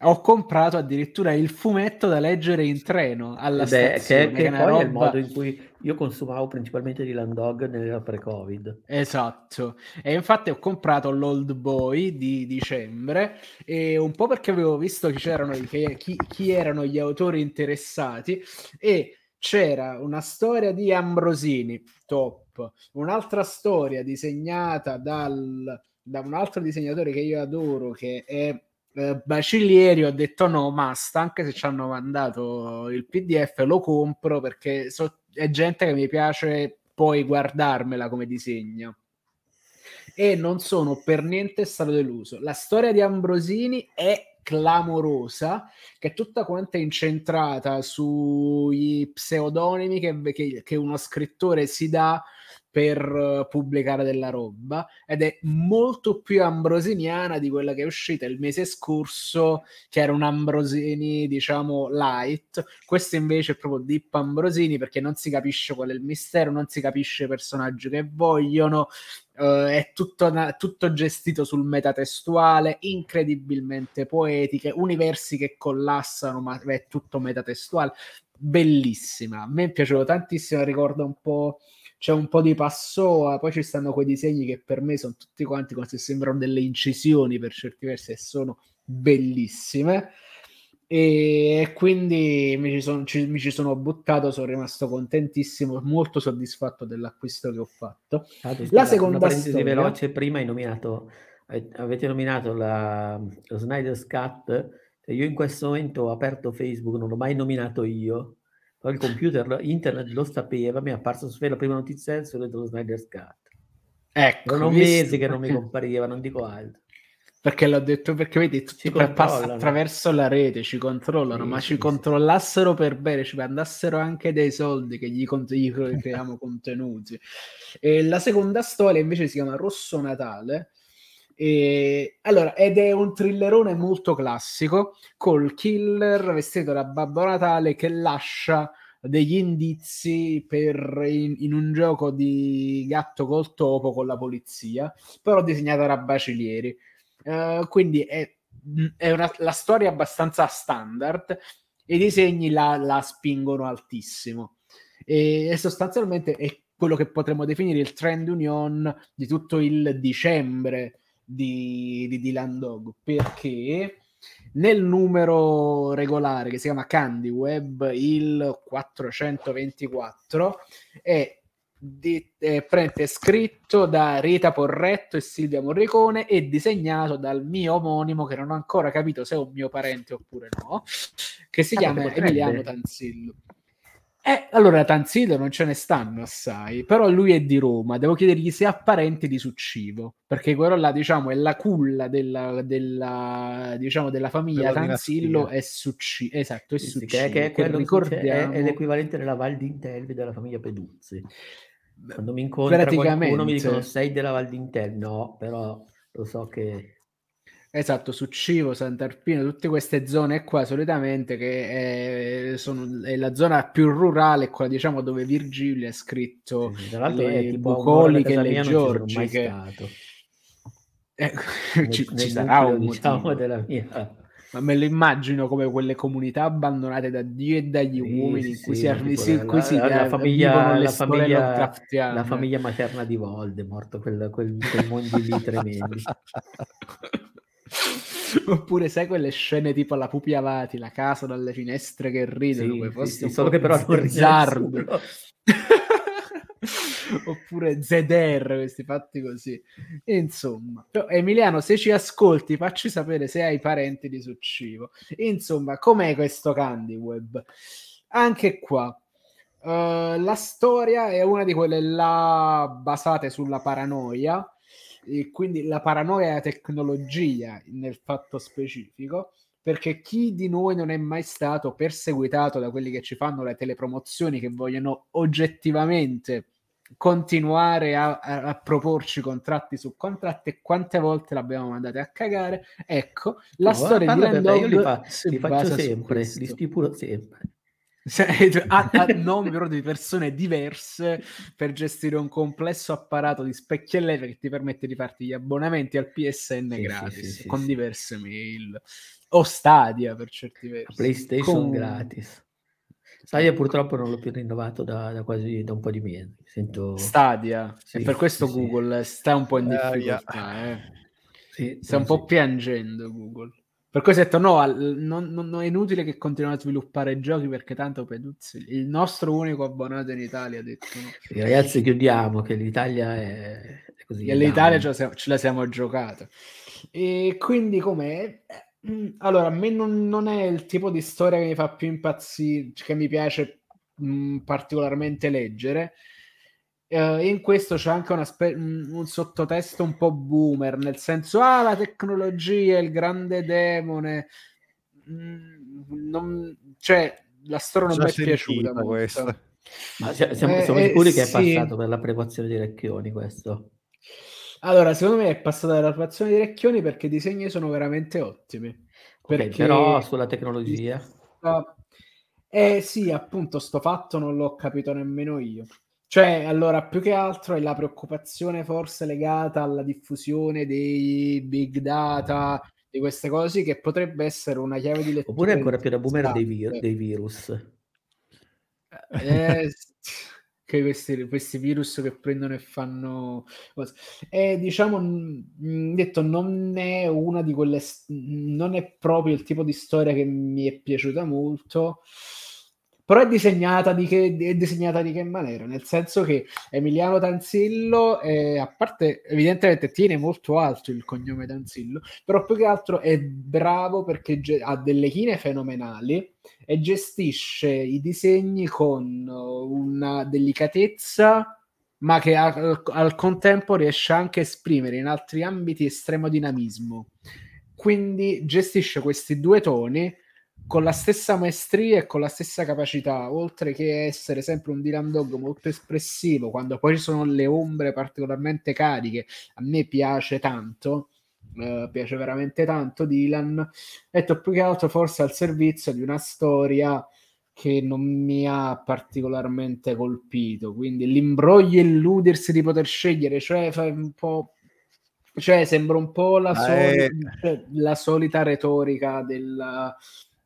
Ho comprato addirittura il fumetto da leggere in treno alla Beh, stazione. Che, che, che poi roba... è il modo in cui io consumavo principalmente di Landog nella pre-Covid. Esatto. E infatti ho comprato l'Old Boy di dicembre e un po' perché avevo visto che, chi, chi erano gli autori interessati e c'era una storia di Ambrosini, top, un'altra storia disegnata dal, da un altro disegnatore che io adoro che è eh, Bacillieri ho detto no, basta, anche se ci hanno mandato il PDF lo compro perché so, è gente che mi piace poi guardarmela come disegno e non sono per niente stato deluso. La storia di Ambrosini è clamorosa, che è tutta quanta incentrata sui pseudonimi che, che, che uno scrittore si dà per eh, pubblicare della roba ed è molto più ambrosiniana di quella che è uscita il mese scorso che era un Ambrosini diciamo light. Questo invece è proprio Deep Ambrosini perché non si capisce qual è il mistero non si capisce i personaggi che vogliono uh, è tutto, tutto gestito sul metatestuale incredibilmente poetiche universi che collassano ma è tutto metatestuale. Bellissima a me piaceva tantissimo ricorda un po' c'è un po' di passoa, poi ci stanno quei disegni che per me sono tutti quanti come se sembrano delle incisioni per certi versi e sono bellissime e quindi mi ci, sono, ci, mi ci sono buttato, sono rimasto contentissimo, molto soddisfatto dell'acquisto che ho fatto. Ah, la seconda storia veloce, prima hai nominato, avete nominato la, lo Snyder's Cut, io in questo momento ho aperto Facebook, non l'ho mai nominato io, il computer, internet lo sapeva, mi è apparso la prima notizia dello Snyder's Cut. Ecco, erano mesi che non mi compariva, non dico altro. perché l'ho detto perché vedi tutti passa attraverso la rete ci controllano sì, ma sì, ci sì. controllassero per bene ci mandassero anche dei soldi che gli, cont- gli creiamo contenuti e la seconda storia invece si chiama Rosso Natale e, allora, ed è un thrillerone molto classico col killer vestito da Babbo Natale che lascia degli indizi per in, in, un gioco di gatto col topo con la polizia, però disegnato da Bacilieri. Uh, quindi è, è una, la storia abbastanza standard e i disegni la, la spingono altissimo. E, e, sostanzialmente è quello che potremmo definire il trend union di tutto il dicembre di, di Dylan Dog perché nel numero regolare che si chiama Candy Web il 424 è di, eh, è scritto da Rita Porretto e Silvia Morricone e disegnato dal mio omonimo che non ho ancora capito se è un mio parente oppure no che si ah, chiama Emiliano Tanzillo eh, allora Tanzillo non ce ne stanno assai, però lui è di Roma, devo chiedergli se ha parenti di Succivo, perché quello là, diciamo, è la culla della, della, diciamo, della famiglia della Tanzillo è Succivo, esatto, è Succivo. Che, che, che ricordiamo... è, è, l'equivalente della Val d'Intelvi della famiglia Peduzzi. Quando mi incontra qualcuno mi dicono sei della Val d'Intelvi, no, però lo so che Esatto, su Civo, Sant'Arpino, tutte queste zone qua solitamente che è, sono, è la zona più rurale, quella diciamo dove Virgilio ha scritto sì, tra l'altro le è bucoliche le Giorgi. Che... Eh, ci, nel, ci sarà un diciamo della mia ma me lo immagino come quelle comunità abbandonate da Dio e dagli sì, uomini in cui sì, si, si, la, si, la, la, famiglia, la, famiglia, la famiglia materna di Voldemort, quel, quel, quei mondi lì tremendi. Oppure sai quelle scene tipo la pupi avati, la casa dalle finestre che ridono, sì, come sì, sì, solo che però non Zardo. Oppure ZR, questi fatti così. Insomma, Emiliano, se ci ascolti, facci sapere se hai parenti di Succivo. Insomma, com'è questo Candy Web? Anche qua, uh, la storia è una di quelle là basate sulla paranoia, e quindi la paranoia e la tecnologia nel fatto specifico, perché chi di noi non è mai stato perseguitato da quelli che ci fanno le telepromozioni che vogliono oggettivamente continuare a, a, a, proporci contratti su contratti e quante volte l'abbiamo mandate a cagare? Ecco la no, storia di Landog io li, fa, li faccio sempre li stipulo sempre a, a numero di persone diverse per gestire un complesso apparato di specchi e leve che ti permette di farti gli abbonamenti al PSN sì, gratis sì, sì, con diverse mail o Stadia per certi versi. PlayStation con... gratis. Stadia purtroppo non l'ho più rinnovato da, da quasi da un po' di mesi. Sento... Stadia, e per questo Google sta un po' in difficoltà. Eh. sta un po' piangendo Google. Per questo ho detto no, non, non, è inutile che continuiamo a sviluppare giochi perché tanto Peduzzi, il nostro unico abbonato in Italia ha detto no. Ragazzi chiudiamo che l'Italia è, è così. E l'Italia ce la, siamo, ce la siamo giocata. E quindi com'è? Mm, allora, a me non, non, è il tipo di storia che mi fa più impazzire, che mi piace mh, particolarmente leggere, Uh, in questo c'è anche spe- un sottotesto un po' boomer, nel senso, ah, la tecnologia, il grande demone. Mm, non, cioè, la storia non mi è piaciuta questa. Ma siamo, eh, siamo sicuri eh, che è sì. passato per l'approvazione di Recchioni questo? Allora, secondo me è passato per l'approvazione di Recchioni perché i disegni sono veramente ottimi. Okay, perché... Però sulla tecnologia... Eh sì, appunto, sto fatto non l'ho capito nemmeno io. Cioè, allora, più che altro è la preoccupazione forse legata alla diffusione dei big data, di queste cose che potrebbe essere una chiave di lettura. Oppure ancora più da boomer dei, vir- dei virus. Eh, che questi, questi, virus che prendono e fanno cose. E diciamo, detto, non è una di quelle, non è proprio il tipo di storia che mi è piaciuta molto però è disegnata di che, è disegnata di che maniera? Nel senso che Emiliano Tanzillo, eh, a parte evidentemente tiene molto alto il cognome Tanzillo, però più che altro è bravo perché ge- ha delle chine fenomenali e gestisce i disegni con una delicatezza ma che al, al contempo riesce anche a esprimere in altri ambiti estremo dinamismo. Quindi gestisce questi due toni con la stessa maestria e con la stessa capacità, oltre che essere sempre un Dylan Dog molto espressivo, quando poi ci sono le ombre particolarmente cariche, a me piace tanto, eh, piace veramente tanto Dylan, detto più che altro forse al servizio di una storia che non mi ha particolarmente colpito, quindi l'imbroglio e illudersi di poter scegliere, cioè fa un po' cioè sembra un po' la, soli- eh. la solita retorica della,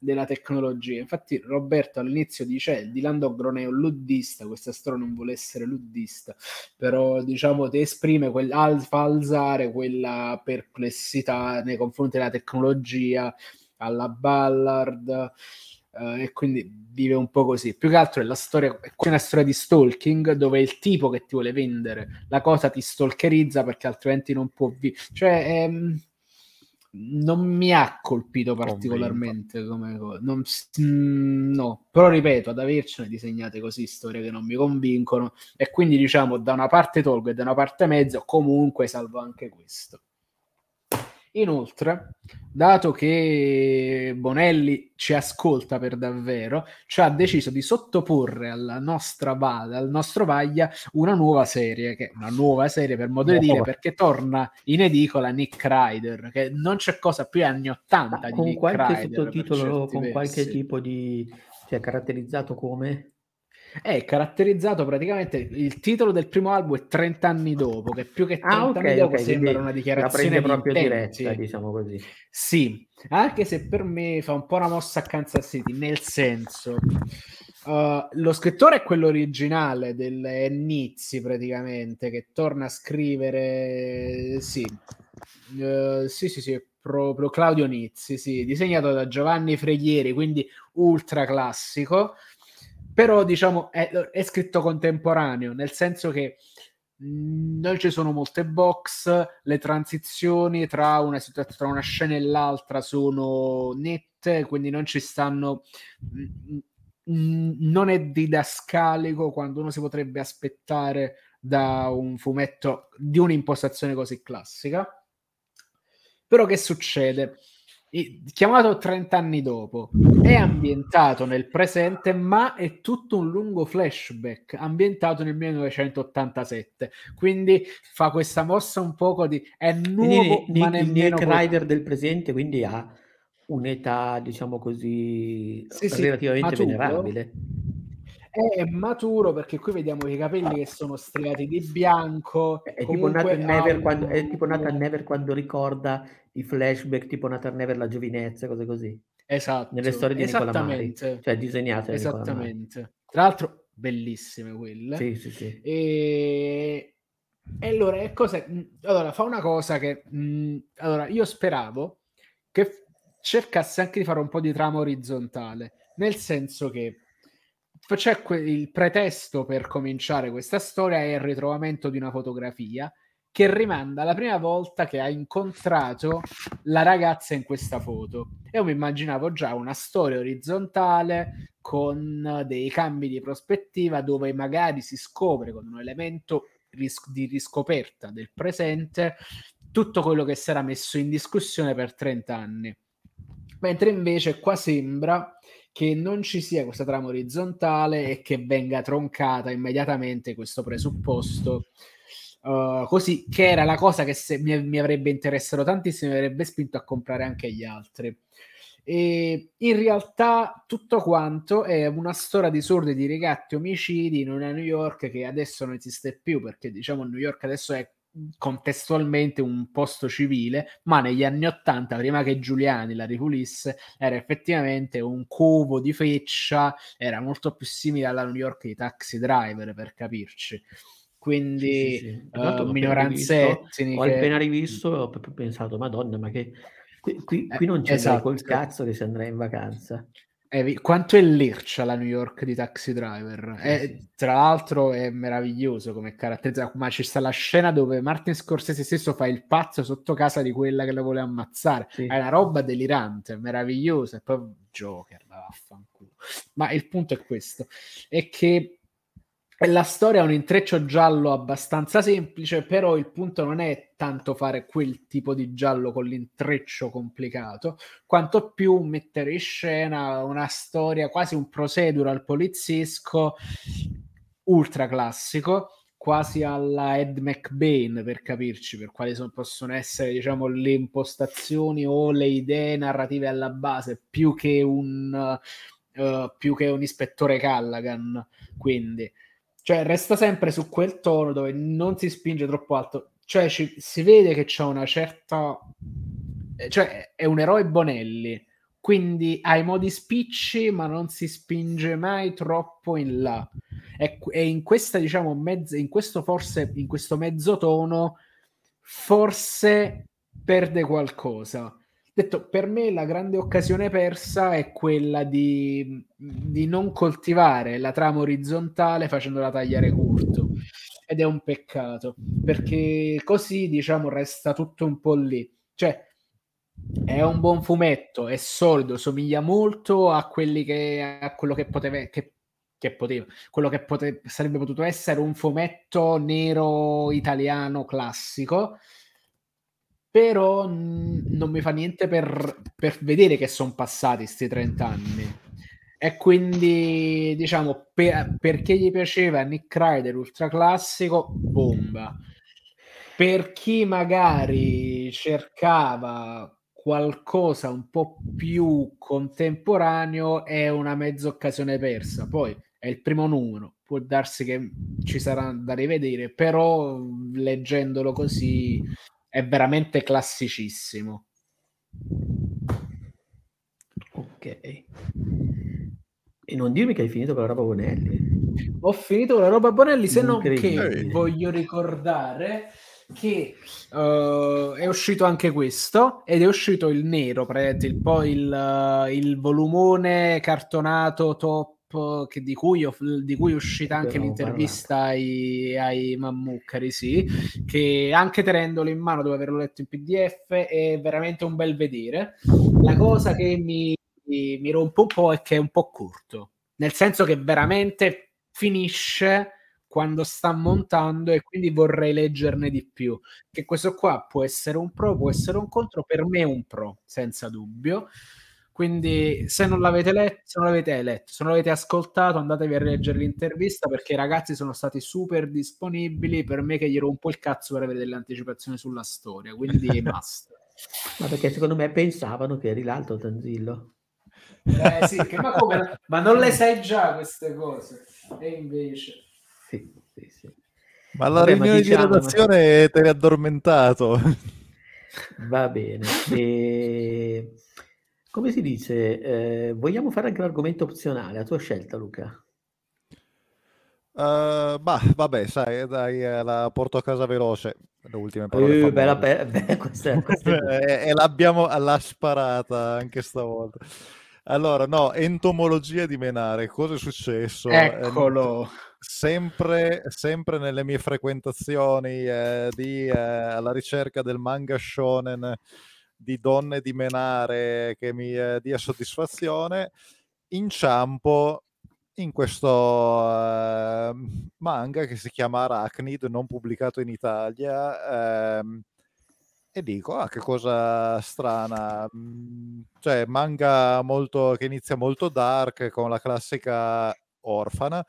della tecnologia. Infatti, Roberto all'inizio dice: Dylan Dog non è un luddista, questa storia non vuole essere luddista, però diciamo ti esprime quel, fa alzare quella perplessità nei confronti della tecnologia alla Ballard. Uh, e quindi vive un po' così. Più che altro è la storia, è una storia di stalking dove il tipo che ti vuole vendere la cosa ti stalkerizza perché altrimenti non può vivere. Cioè, ehm, non mi ha colpito particolarmente come cosa. Non, mm, no, però ripeto, ad avercene disegnate così storie che non mi convincono e quindi diciamo da una parte tolgo e da una parte mezzo, comunque salvo anche questo. Inoltre, dato che Bonelli ci ascolta per davvero, ci ha deciso di sottoporre alla nostra Vada, al nostro Vaglia, una nuova serie, che una nuova serie per modo di dire, perché torna in edicola Nick Ryder, che non c'è cosa più anni 80 di con Nick qualche Ryder. sottotitolo, con versi. qualche tipo di... cioè caratterizzato come? È caratterizzato praticamente il titolo del primo album è 30 anni dopo, che più che 30 ah, okay, anni dopo okay, sembra una dichiarazione la proprio di diretta, diciamo così. Sì, anche se per me fa un po' una mossa a Kansas City, nel senso uh, lo scrittore è quello originale del Nizzi praticamente, che torna a scrivere sì. Uh, sì, sì, sì, proprio Claudio Nizzi, sì, disegnato da Giovanni Freghieri, quindi ultra classico però diciamo è, è scritto contemporaneo, nel senso che mh, non ci sono molte box, le transizioni tra una, tra una scena e l'altra sono nette, quindi non ci stanno... Mh, non è didascalico quando uno si potrebbe aspettare da un fumetto di un'impostazione così classica. Però che succede? Chiamato 30 anni dopo, è ambientato nel presente, ma è tutto un lungo flashback ambientato nel 1987. Quindi fa questa mossa un poco di è nuovo, quindi, ma Nick, nemmeno Nick Rider del presente, quindi ha un'età, diciamo così, sì, relativamente sì, venerabile. È maturo perché qui vediamo i capelli che sono striati di bianco. È, tipo Nathan Never, quando, è tipo Nathan Never quando ricorda i flashback, tipo Nathan Never la giovinezza, cose così. Esatto. Nelle storie di Nicola Mari, cioè disegnate Esattamente. Tra l'altro, bellissime quelle. Sì, sì, sì. E... E allora, cosa... allora, fa una cosa che... Mh, allora, io speravo che cercasse anche di fare un po' di trama orizzontale, nel senso che c'è que- il pretesto per cominciare questa storia è il ritrovamento di una fotografia che rimanda alla prima volta che ha incontrato la ragazza in questa foto. Io mi immaginavo già una storia orizzontale con dei cambi di prospettiva dove magari si scopre con un elemento ris- di riscoperta del presente tutto quello che sarà messo in discussione per 30 anni. Mentre invece qua sembra che non ci sia questa trama orizzontale e che venga troncata immediatamente questo presupposto. Uh, così che era la cosa che se, mi, mi, avrebbe interessato tantissimo mi avrebbe spinto a comprare anche gli altri. E in realtà tutto quanto è una storia di sordi di regatti omicidi in una New York che adesso non esiste più perché diciamo New York adesso è contestualmente un posto civile, ma negli anni Ottanta, prima che Giuliani la ripulisse, era effettivamente un covo di feccia, era molto più simile alla New York di Taxi Driver, per capirci. Quindi sì, sì, sì. Uh, minoranze etniche. Ho appena rivisto ho pensato, madonna, ma che qui, qui, qui non c'è esatto. col cazzo che si andrà in vacanza. Eh, quanto è lercia la New York di Taxi Driver? È, sì. Tra l'altro è meraviglioso come caratterizza, ma ci sta la scena dove Martin Scorsese stesso fa il pazzo sotto casa di quella che lo vuole ammazzare. Sì. È una roba delirante, meravigliosa. E poi Joker, vaffanculo. Ma il punto è questo, è che la storia ha un intreccio giallo abbastanza semplice, però il punto non è tanto fare quel tipo di giallo con l'intreccio complicato, quanto più mettere in scena una storia, quasi un procedural poliziesco ultra classico, quasi alla Ed McBain per capirci, per quali sono, possono essere diciamo, le impostazioni o le idee narrative alla base, più che un, uh, più che un ispettore Callaghan. Quindi cioè resta sempre su quel tono dove non si spinge troppo alto, cioè ci, si vede che c'è una certa, eh, cioè è un eroe Bonelli, quindi ha i modi spicci ma non si spinge mai troppo in là. E, e in questa diciamo mezzo, in questo forse, in questo mezzo tono, forse perde qualcosa detto, per me la grande occasione persa è quella di, di non coltivare la trama orizzontale facendola tagliare corto. Ed è un peccato, perché così, diciamo, resta tutto un po' lì. Cioè, è un buon fumetto, è solido, somiglia molto a che a quello che poteva che, che poteva, quello che pote, sarebbe potuto essere un fumetto nero italiano classico però non mi fa niente per, per vedere che sono passati questi 30 anni. E quindi, diciamo, per, perché gli piaceva Nick Ryder ultra classico, bomba. Per chi magari cercava qualcosa un po' più contemporaneo, è una mezza occasione persa. Poi è il primo numero, può darsi che ci sarà da rivedere, però leggendolo così è veramente classicissimo. Ok. E non dirmi che hai finito con la roba Bonelli. Ho finito con la roba Bonelli, se non che voglio ricordare che uh, è uscito anche questo ed è uscito il nero, il, poi il, il volumone cartonato top che, di, cui, di cui è uscita anche Però l'intervista ai, ai Mammucari, sì, che anche tenendolo in mano dopo averlo letto in PDF è veramente un bel vedere. La cosa che mi, mi rompe un po' è che è un po' corto, nel senso che veramente finisce quando sta montando e quindi vorrei leggerne di più. Che questo qua può essere un pro, può essere un contro, per me è un pro, senza dubbio. Quindi se non l'avete letto, se non l'avete letto, se non l'avete ascoltato, andatevi a rileggere l'intervista perché i ragazzi sono stati super disponibili per me che gli rompo il cazzo per avere delle anticipazioni sulla storia, quindi basta. Ma perché secondo me pensavano che eri l'altro Tanzillo. Eh sì, che, ma, come, ma non le sai già queste cose? E invece... Sì, sì, sì. Ma la Vabbè, riunione diciamo, di redazione ma... te l'hai addormentato. Va bene. E... Come si dice? Eh, vogliamo fare anche l'argomento opzionale, a tua scelta, Luca. Uh, bah, vabbè, sai, dai, eh, la porto a casa veloce. Le ultime parole. Uh, bella, bella, bella, questa, questa e, e l'abbiamo alla sparata anche stavolta. Allora, no, entomologia di Menare, cosa è successo? Eccolo. Eh, sempre, sempre nelle mie frequentazioni eh, di, eh, alla ricerca del manga shonen di donne di menare che mi eh, dia soddisfazione, inciampo in questo uh, manga che si chiama Arachnid, non pubblicato in Italia, ehm, e dico, ah, che cosa strana, mm, cioè manga molto, che inizia molto dark, con la classica orfana,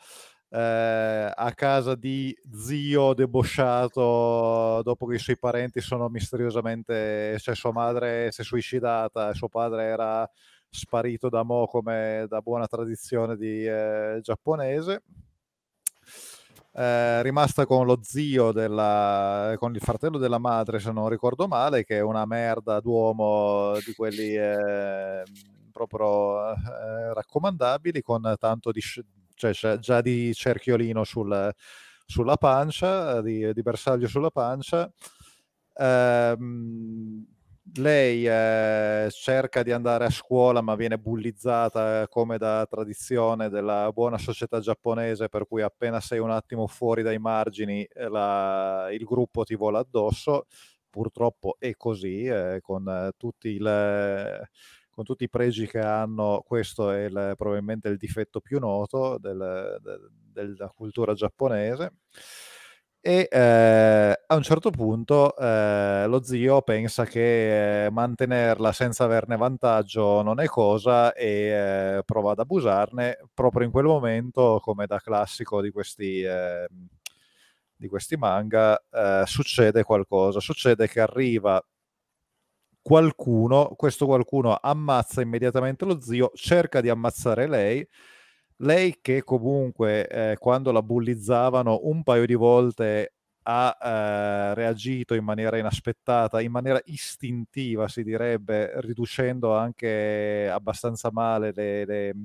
eh, a casa di zio debosciato dopo che i suoi parenti sono misteriosamente, cioè sua madre si è suicidata e suo padre era sparito da mo come da buona tradizione di eh, giapponese. Eh, rimasta con lo zio della, con il fratello della madre se non ricordo male che è una merda d'uomo di quelli eh, proprio eh, raccomandabili con tanto di, cioè già di cerchiolino sul, sulla pancia, di, di, bersaglio sulla pancia. Ehm, lei eh, cerca di andare a scuola ma viene bullizzata come da tradizione della buona società giapponese per cui appena sei un attimo fuori dai margini eh, la, il gruppo ti vola addosso purtroppo è così eh, con eh, tutti il con tutti i pregi che hanno, questo è il, probabilmente il difetto più noto del, del, della cultura giapponese e eh, a un certo punto eh, lo zio pensa che eh, mantenerla senza averne vantaggio non è cosa e eh, prova ad abusarne. Proprio in quel momento, come da classico di questi, ehm, di questi manga, eh, succede qualcosa. Succede che arriva qualcuno, questo qualcuno ammazza immediatamente lo zio, cerca di ammazzare lei lei che comunque eh, quando la bullizzavano un paio di volte ha eh, reagito in maniera inaspettata, in maniera istintiva si direbbe, riducendo anche abbastanza male le, le,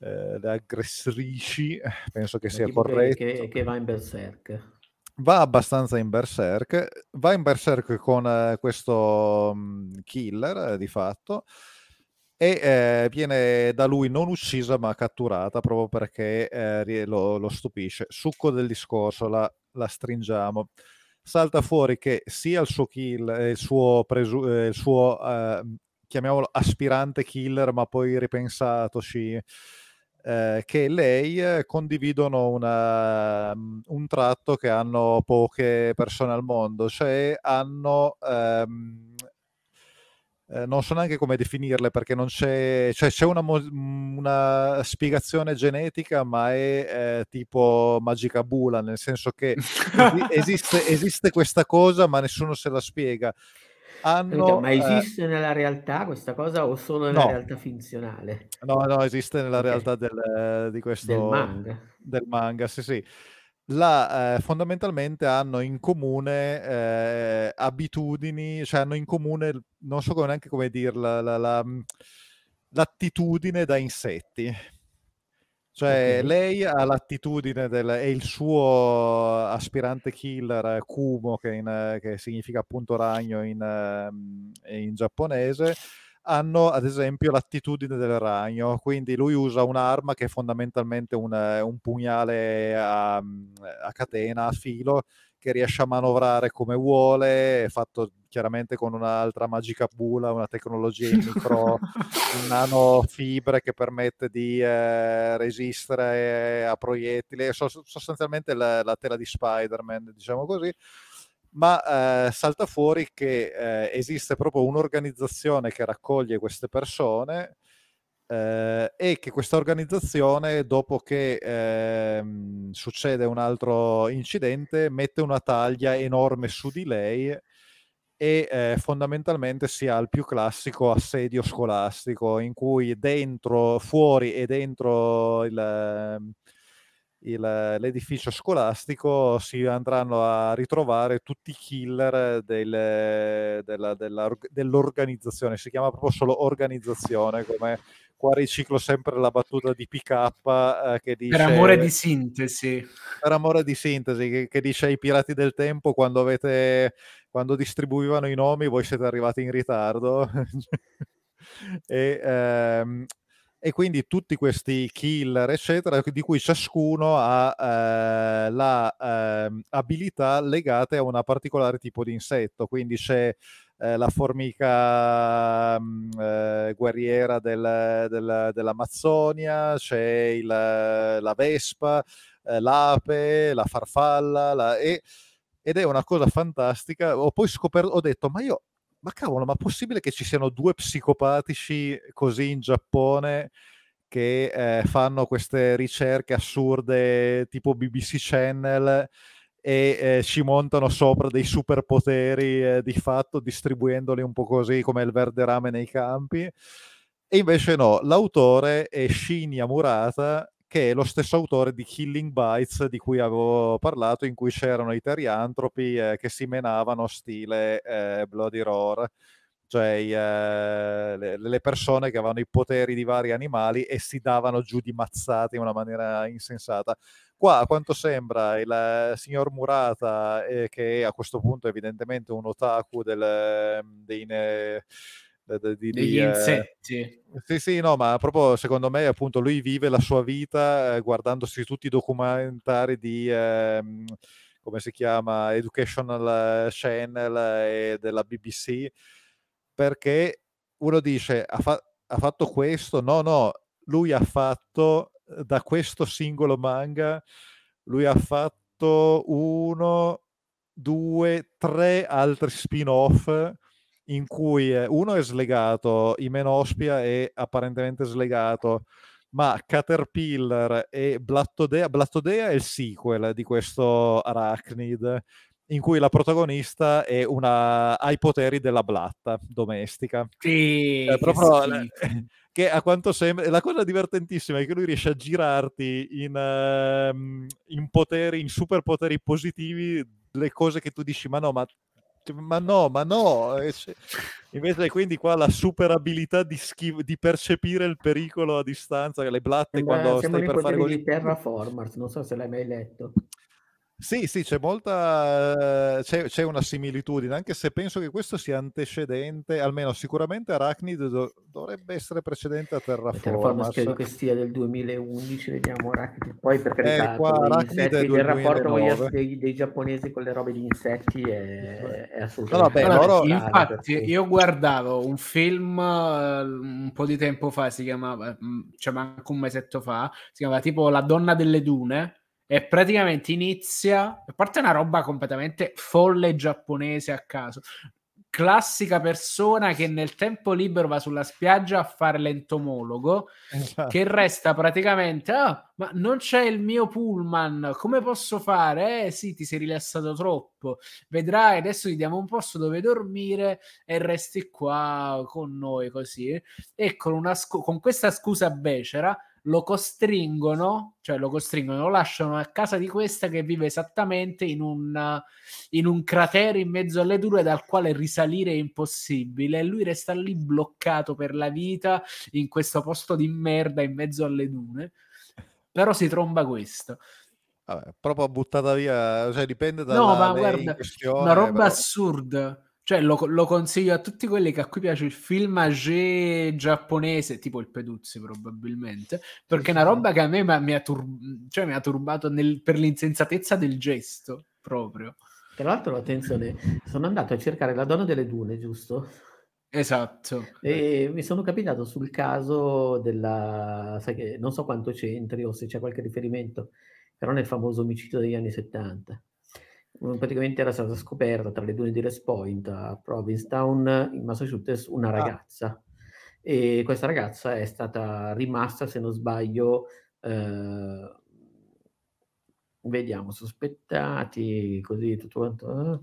eh, le aggressrici, penso che sia corretto. Che, che, va in berserk. Va abbastanza in berserk, va in berserk con eh, questo um, killer eh, di fatto e eh, viene da lui non uccisa ma catturata proprio perché eh, lo, lo, stupisce. Succo del discorso, la, la, stringiamo. Salta fuori che sia il suo kill, eh, il suo, presu- eh, il suo chiamiamolo aspirante killer, ma poi ripensatoci, eh, che lei eh, condividono una, un tratto che hanno poche persone al mondo, cioè hanno... Ehm, eh, non so neanche come definirle perché non c'è, cioè c'è una, una spiegazione genetica, ma è eh, tipo magica bula, nel senso che esiste, esiste, questa cosa, ma nessuno se la spiega. Hanno, ma eh esiste eh, nella realtà questa cosa o solo nella no. realtà finzionale? No, no, esiste nella okay. realtà del, di questo del manga. Del manga, sì, sì la, eh, fondamentalmente hanno in comune eh, abitudini, cioè hanno in comune, non so neanche come dirla, la, la, mm, l'attitudine da insetti. Cioè, okay. lei ha l'attitudine del, e il suo aspirante killer Kumo, che, in, che significa appunto ragno in, mm, in giapponese, hanno ad esempio l'attitudine del ragno, quindi lui usa un'arma che è fondamentalmente un, un pugnale a, a, catena, a filo, che riesce a manovrare come vuole, è fatto chiaramente con un'altra magica bula, una tecnologia in micro, nanofibre che permette di eh, resistere a proiettili, sostanzialmente la, la tela di Spider-Man, diciamo così. Ma eh, salta fuori che eh, esiste proprio un'organizzazione che raccoglie queste persone eh, e che questa organizzazione, dopo che ehm, succede un altro incidente, mette una taglia enorme su di lei e eh, fondamentalmente si ha il più classico assedio scolastico in cui dentro, fuori e dentro il il, l'edificio scolastico si andranno a ritrovare tutti i killer del, della, della, dell'organizzazione, si chiama proprio solo organizzazione, come qua riciclo sempre la battuta di PK eh, che dice... Per amore di sintesi. Per amore di sintesi, che, che dice ai pirati del tempo quando avete... quando distribuivano i nomi voi siete arrivati in ritardo. e, ehm, e quindi tutti questi killer, eccetera, di cui ciascuno ha eh, la eh, abilità legate a un particolare tipo di insetto. Quindi c'è eh, la formica mh, mm, eh, guerriera del, del, dell'Amazzonia, c'è il, la vespa, eh, l'ape, la farfalla, la, e, ed è una cosa fantastica. Ho poi scoperto, ho detto, ma io ma cavolo, ma è possibile che ci siano due psicopatici così in Giappone che eh, fanno queste ricerche assurde tipo BBC Channel e eh, ci montano sopra dei superpoteri eh, di fatto distribuendoli un po' così come il verde rame nei campi? E invece no, l'autore è Shinya Murata che è lo stesso autore di Killing Bites di cui avevo parlato, in cui c'erano i teriantropi eh, che si menavano stile eh, Bloody Roar, cioè eh, le, le, persone che avevano i poteri di vari animali e si davano giù di mazzate in una maniera insensata. Qua, a quanto sembra, il eh, signor Murata, eh, che a questo punto è evidentemente un otaku del, dei... Ne, di, degli eh, insetti. Eh, sì, sì, no, ma proprio secondo me appunto lui vive la sua vita eh, guardandosi tutti i documentari di, eh, come si chiama, Educational Channel e della BBC, perché uno dice ha, fa- ha fatto questo, no, no, lui ha fatto da questo singolo manga lui ha fatto uno, due, tre altri spin-off in cui uno è slegato, Imenospia è apparentemente slegato, ma Caterpillar e Blattodea, Blattodea è il sequel di questo Arachnid, in cui la protagonista è una, ha i poteri della blatta domestica. Sì, è proprio, che, che, a quanto sembra, la cosa divertentissima è che lui riesce a girarti in, uh, in poteri, in superpoteri positivi, le cose che tu dici, ma no, ma ma no, ma no. Invece quindi qua la super abilità di, schi- di percepire il pericolo a distanza, le blatte sembra, quando stai per fare così. di Terraformers, non so se l'hai mai letto. Sì, sì, c'è molta, c'è, c'è, una similitudine, anche se penso che questo sia antecedente, almeno sicuramente Arachnid do, dovrebbe essere precedente a Terraformers. Terraformers credo che sia del 2011, vediamo Arachnid. Poi per carità, eh, qua, Arachnid insetti, il rapporto dei, dei, giapponesi con le robe di insetti è, è assolutamente... No, vabbè, loro... Infatti, io guardavo un film uh, un po' di tempo fa, si chiamava, mm, cioè manco un mesetto fa, si chiamava tipo La donna delle dune, e praticamente inizia, a parte una roba completamente folle giapponese a caso, classica persona che nel tempo libero va sulla spiaggia a fare l'entomologo, esatto. che resta praticamente, ah, ma non c'è il mio pullman, come posso fare? Eh sì, ti sei rilassato troppo, vedrai, adesso ti diamo un posto dove dormire e resti qua con noi così. E con, una scu- con questa scusa becera lo costringono, cioè lo costringono, lo lasciano a casa di questa che vive esattamente in un, in un cratere in mezzo alle dune dal quale risalire è impossibile e lui resta lì bloccato per la vita in questo posto di merda in mezzo alle dune, però si tromba questo. Vabbè, proprio buttata via, cioè dipende da No, ma guarda, una roba però... assurda. Cioè, lo, lo, consiglio a tutti quelli che a cui piace il film age giapponese, tipo il Peduzzi probabilmente, perché è una roba che a me mi ha, tur- cioè, mi ha turbato nel, per l'insensatezza del gesto, proprio. Tra l'altro, attenzione, sono andato a cercare la donna delle dune, giusto? Esatto. E mi sono capitato sul caso della... sai che non so quanto c'entri o se c'è qualche riferimento, però nel famoso omicidio degli anni 70 praticamente era stata scoperta tra le dune di West Point a Provincetown in Massachusetts una ah. ragazza ah. e questa ragazza è stata rimasta se non sbaglio eh, vediamo sospettati così tutto quanto eh.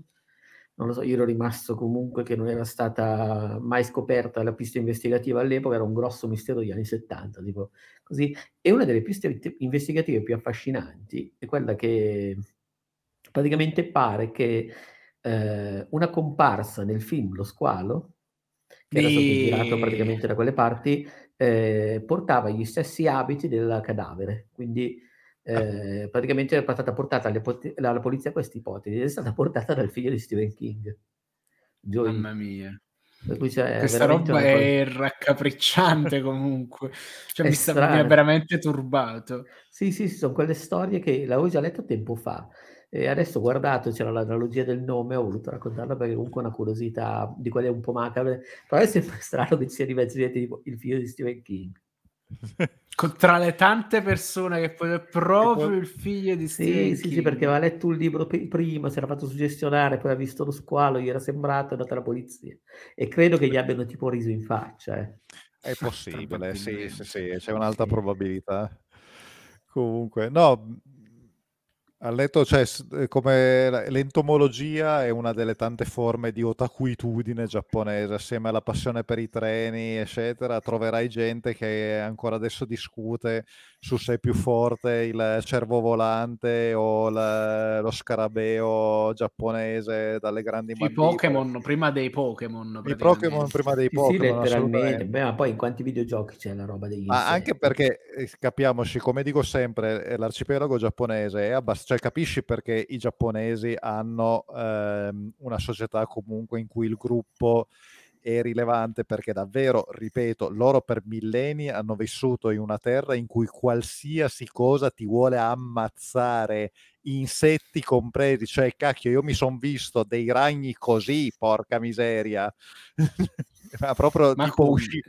non lo so io ero rimasto comunque che non era stata mai scoperta la pista investigativa all'epoca era un grosso mistero degli anni 70 tipo così e una delle piste investigative più affascinanti è quella che praticamente pare che eh, una comparsa nel film Lo Squalo, che era stato girato praticamente da quelle parti, eh, portava gli stessi abiti del cadavere, quindi eh, praticamente era stata portata alle, alla polizia questa ipotesi, è stata portata dal figlio di Stephen King. Joey. Mamma mia. Questa roba è cosa... raccapricciante comunque, cioè, mi, sta, mi, ha veramente turbato. Sì, sì, sono quelle storie che l'avevo già letto tempo fa, e adesso guardato, c'era l'analogia del nome, ho voluto raccontarla perché comunque è una curiosità di quelle un po' macabre, però è sempre strano che sia di mezzo tipo il figlio di Stephen King. Tra le tante persone che poi è proprio il figlio di Stephen sì, King. Sì, sì, perché aveva letto un libro prima, si era fatto suggestionare, poi ha visto lo squalo, gli era sembrato, è andata alla polizia. E credo che gli abbiano tipo riso in faccia. Eh. È possibile, sì, sì, sì, c'è un'alta sì. probabilità. Comunque, no, ha letto, cioè, eh, come l'entomologia è una delle tante forme di otakuitudine giapponese, assieme alla passione per i treni, eccetera, troverai gente che ancora adesso discute su se è più forte il cervo volante o la, lo scarabeo giapponese dalle grandi I Pokémon prima dei Pokémon. I Pokémon prima dei Pokémon. Sì, letteralmente. Beh, ma poi in quanti videogiochi c'è la roba degli Ma anche perché, eh, capiamoci, come dico sempre, eh, l'arcipelago giapponese è abbastanza... Cioè, capisci perché i giapponesi hanno ehm, una società comunque in cui il gruppo è rilevante perché davvero, ripeto, loro per millenni hanno vissuto in una terra in cui qualsiasi cosa ti vuole ammazzare, insetti compresi, cioè cacchio, io mi sono visto dei ragni così, porca miseria. Ma proprio Ma tipo usci-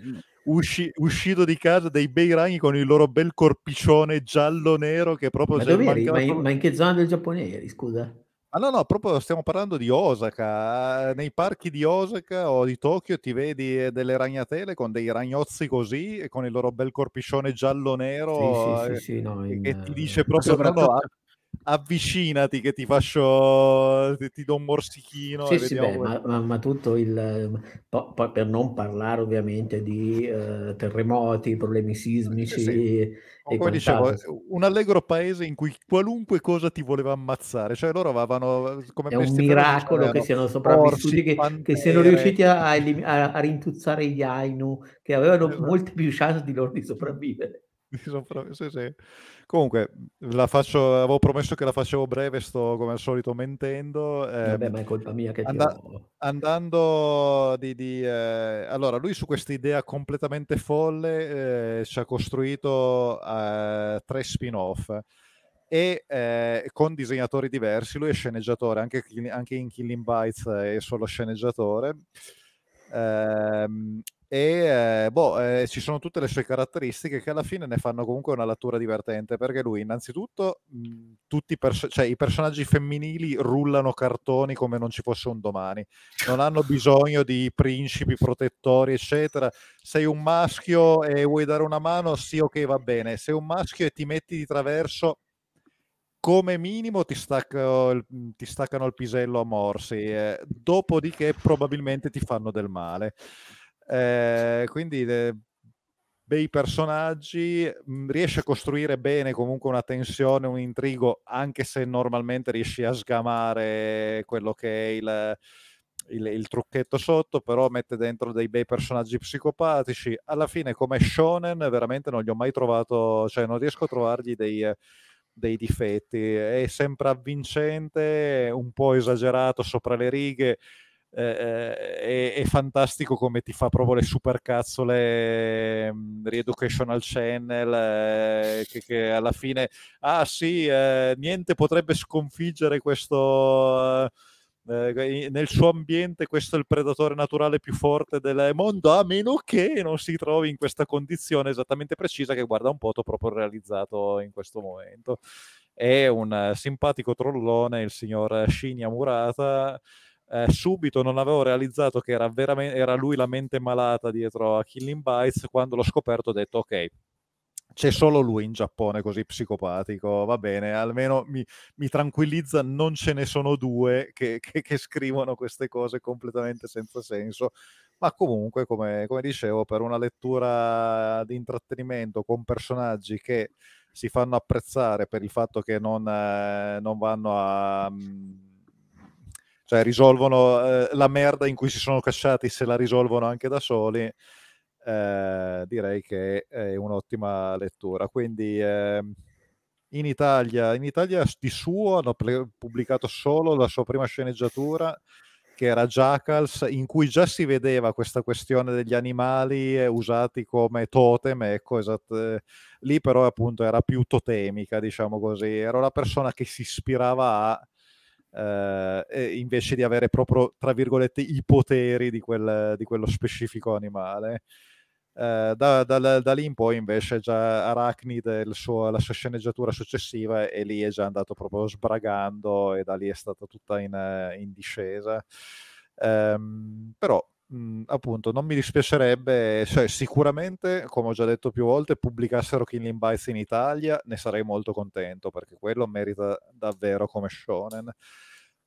usci- uscito di casa dei bei ragni con il loro bel corpiccione giallo-nero che proprio... Ma dove eri? Ma in, ma in, che zona del Giappone eri, scusa? Ah no, no, proprio stiamo parlando di Osaka. Nei parchi di Osaka o di Tokyo ti vedi eh, delle ragnatele con dei ragnozzi così e con il loro bel corpiccione giallo-nero sì, sì, sì, no, in... che ti dice proprio... Soprattutto... No, avvicinati che ti faccio ti, ti do un morsichino sì, sì, beh, ma, ma, ma, tutto il po, po, per non parlare ovviamente di uh, terremoti problemi sismici sì, sì. come dicevo un allegro paese in cui qualunque cosa ti voleva ammazzare cioè loro avevano come è un miracolo che siano sopravvissuti che, che, siano riusciti a, a, a, rintuzzare gli Ainu che avevano esatto. molte più chance di loro di sopravvivere sì, sì. Comunque, la faccio, avevo promesso che la facevo breve, sto come al solito mentendo. Eh, Vabbè, ma è colpa mia che and- ho... Andando di... di eh, allora, lui su questa idea completamente folle eh, ci ha costruito eh, tre spin-off e eh, con disegnatori diversi. Lui è sceneggiatore, anche, anche in Killing Bites è solo sceneggiatore. Ehm, e eh, boh, eh, ci sono tutte le sue caratteristiche che alla fine ne fanno comunque una lettura divertente perché lui innanzitutto mh, tutti i, pers- cioè, i personaggi femminili rullano cartoni come non ci fosse un domani. Non hanno bisogno di principi protettori eccetera. Sei un maschio e vuoi dare una mano? Sì ok va bene. Sei un maschio e ti metti di traverso come minimo ti, stacco, ti staccano il pisello a morsi eh, dopodiché probabilmente ti fanno del male eh, quindi eh, bei personaggi, mhmm, riesce a costruire bene comunque una tensione, un intrigo, anche se normalmente riesci a sgamare quello che è il, il, il, trucchetto sotto, però mette dentro dei bei personaggi psicopatici. Alla fine, come shonen, veramente non gli ho mai trovato, cioè non riesco a trovargli dei, dei difetti. È sempre avvincente, un po' esagerato sopra le righe eh, è, è, fantastico come ti fa proprio le supercazzole mh, Reeducational Channel eh, che, che, alla fine ah sì eh, niente potrebbe sconfiggere questo eh, nel suo ambiente questo è il predatore naturale più forte del mondo a meno che non si trovi in questa condizione esattamente precisa che guarda un po' t'ho proprio realizzato in questo momento. È un simpatico trollone il signor Shinya Murata eh, subito non avevo realizzato che era, veramente, era lui la mente malata dietro a Killing Bites, quando l'ho scoperto ho detto ok, c'è solo lui in Giappone così psicopatico, va bene, almeno mi, mi tranquillizza, non ce ne sono due che, che, che, scrivono queste cose completamente senza senso, ma comunque, come, come, dicevo, per una lettura di intrattenimento con personaggi che si fanno apprezzare per il fatto che non, eh, non vanno a... Mh, mm, cioè risolvono eh, la merda in cui si sono cacciati, se la risolvono anche da soli, eh, direi che è un'ottima lettura. Quindi eh, in, Italia, in Italia di suo hanno ple- pubblicato solo la sua prima sceneggiatura che era Jackals, in cui già si vedeva questa questione degli animali eh, usati come totem, ecco, esatto. lì però appunto era più totemica, diciamo così, era una persona che si ispirava a eh, invece di avere proprio, tra virgolette, i poteri di, quel, di quello specifico animale. Eh, da, da, da, lì in poi invece già Arachnid, suo, la sua sceneggiatura successiva, e lì è già andato proprio sbragando e da lì è stata tutta in, in discesa. Um, però mh, appunto non mi dispiacerebbe, cioè sicuramente, come ho già detto più volte, pubblicassero Killing Bites in Italia, ne sarei molto contento perché quello merita davvero come shonen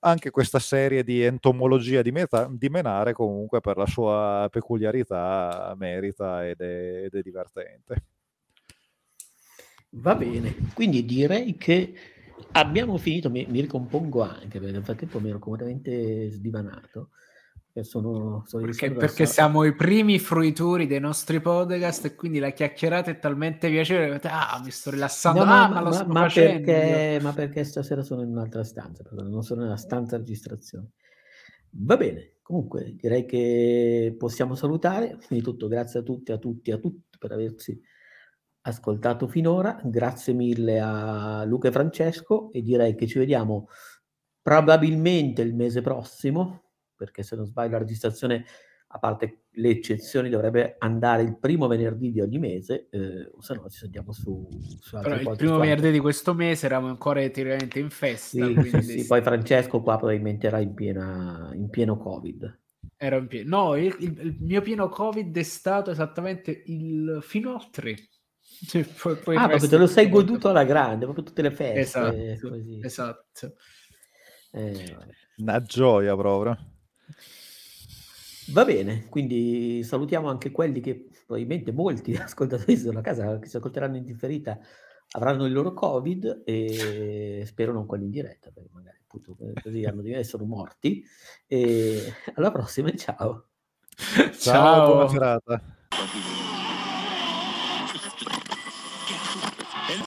anche questa serie di entomologia di, meta, di, Menare comunque per la sua peculiarità merita ed è, ed è divertente. Va bene, quindi direi che abbiamo finito, mi, mi ricompongo anche perché nel frattempo mi ero completamente sdivanato sono, sono perché, perché siamo i primi fruitori dei nostri podcast e quindi la chiacchierata è talmente piacevole ah mi sto rilassando. No, ah, ma, ma, ma, perché, ma, perché, stasera sono in un'altra stanza non sono nella stanza registrazione. Va bene comunque direi che possiamo salutare. Quindi tutto grazie a tutti a tutti a tutti per averci ascoltato finora. Grazie mille a Luca e Francesco e direi che ci vediamo probabilmente il mese prossimo perché se non sbaglio la registrazione a parte le eccezioni, dovrebbe andare il primo venerdì di ogni mese, eh, se no ci sentiamo su, su Però il primo venerdì di questo mese eravamo ancora teoricamente in festa. Sì, sì, sì. Poi Francesco qua probabilmente era in, piena, in pieno Covid. Era in pieno. No, il, il, il, mio pieno Covid è stato esattamente il fino al 3. Cioè, poi, poi ah, proprio te lo sei goduto alla grande, proprio tutte le feste. Esatto, così. esatto. Eh, Una gioia proprio. Va bene, quindi salutiamo anche quelli che probabilmente molti ascoltatori sono a casa, che si ascolteranno in differita, avranno il loro Covid e spero non quelli in diretta, perché magari appunto così hanno di sono morti. E alla prossima, ciao. Ciao, ciao. buona serata.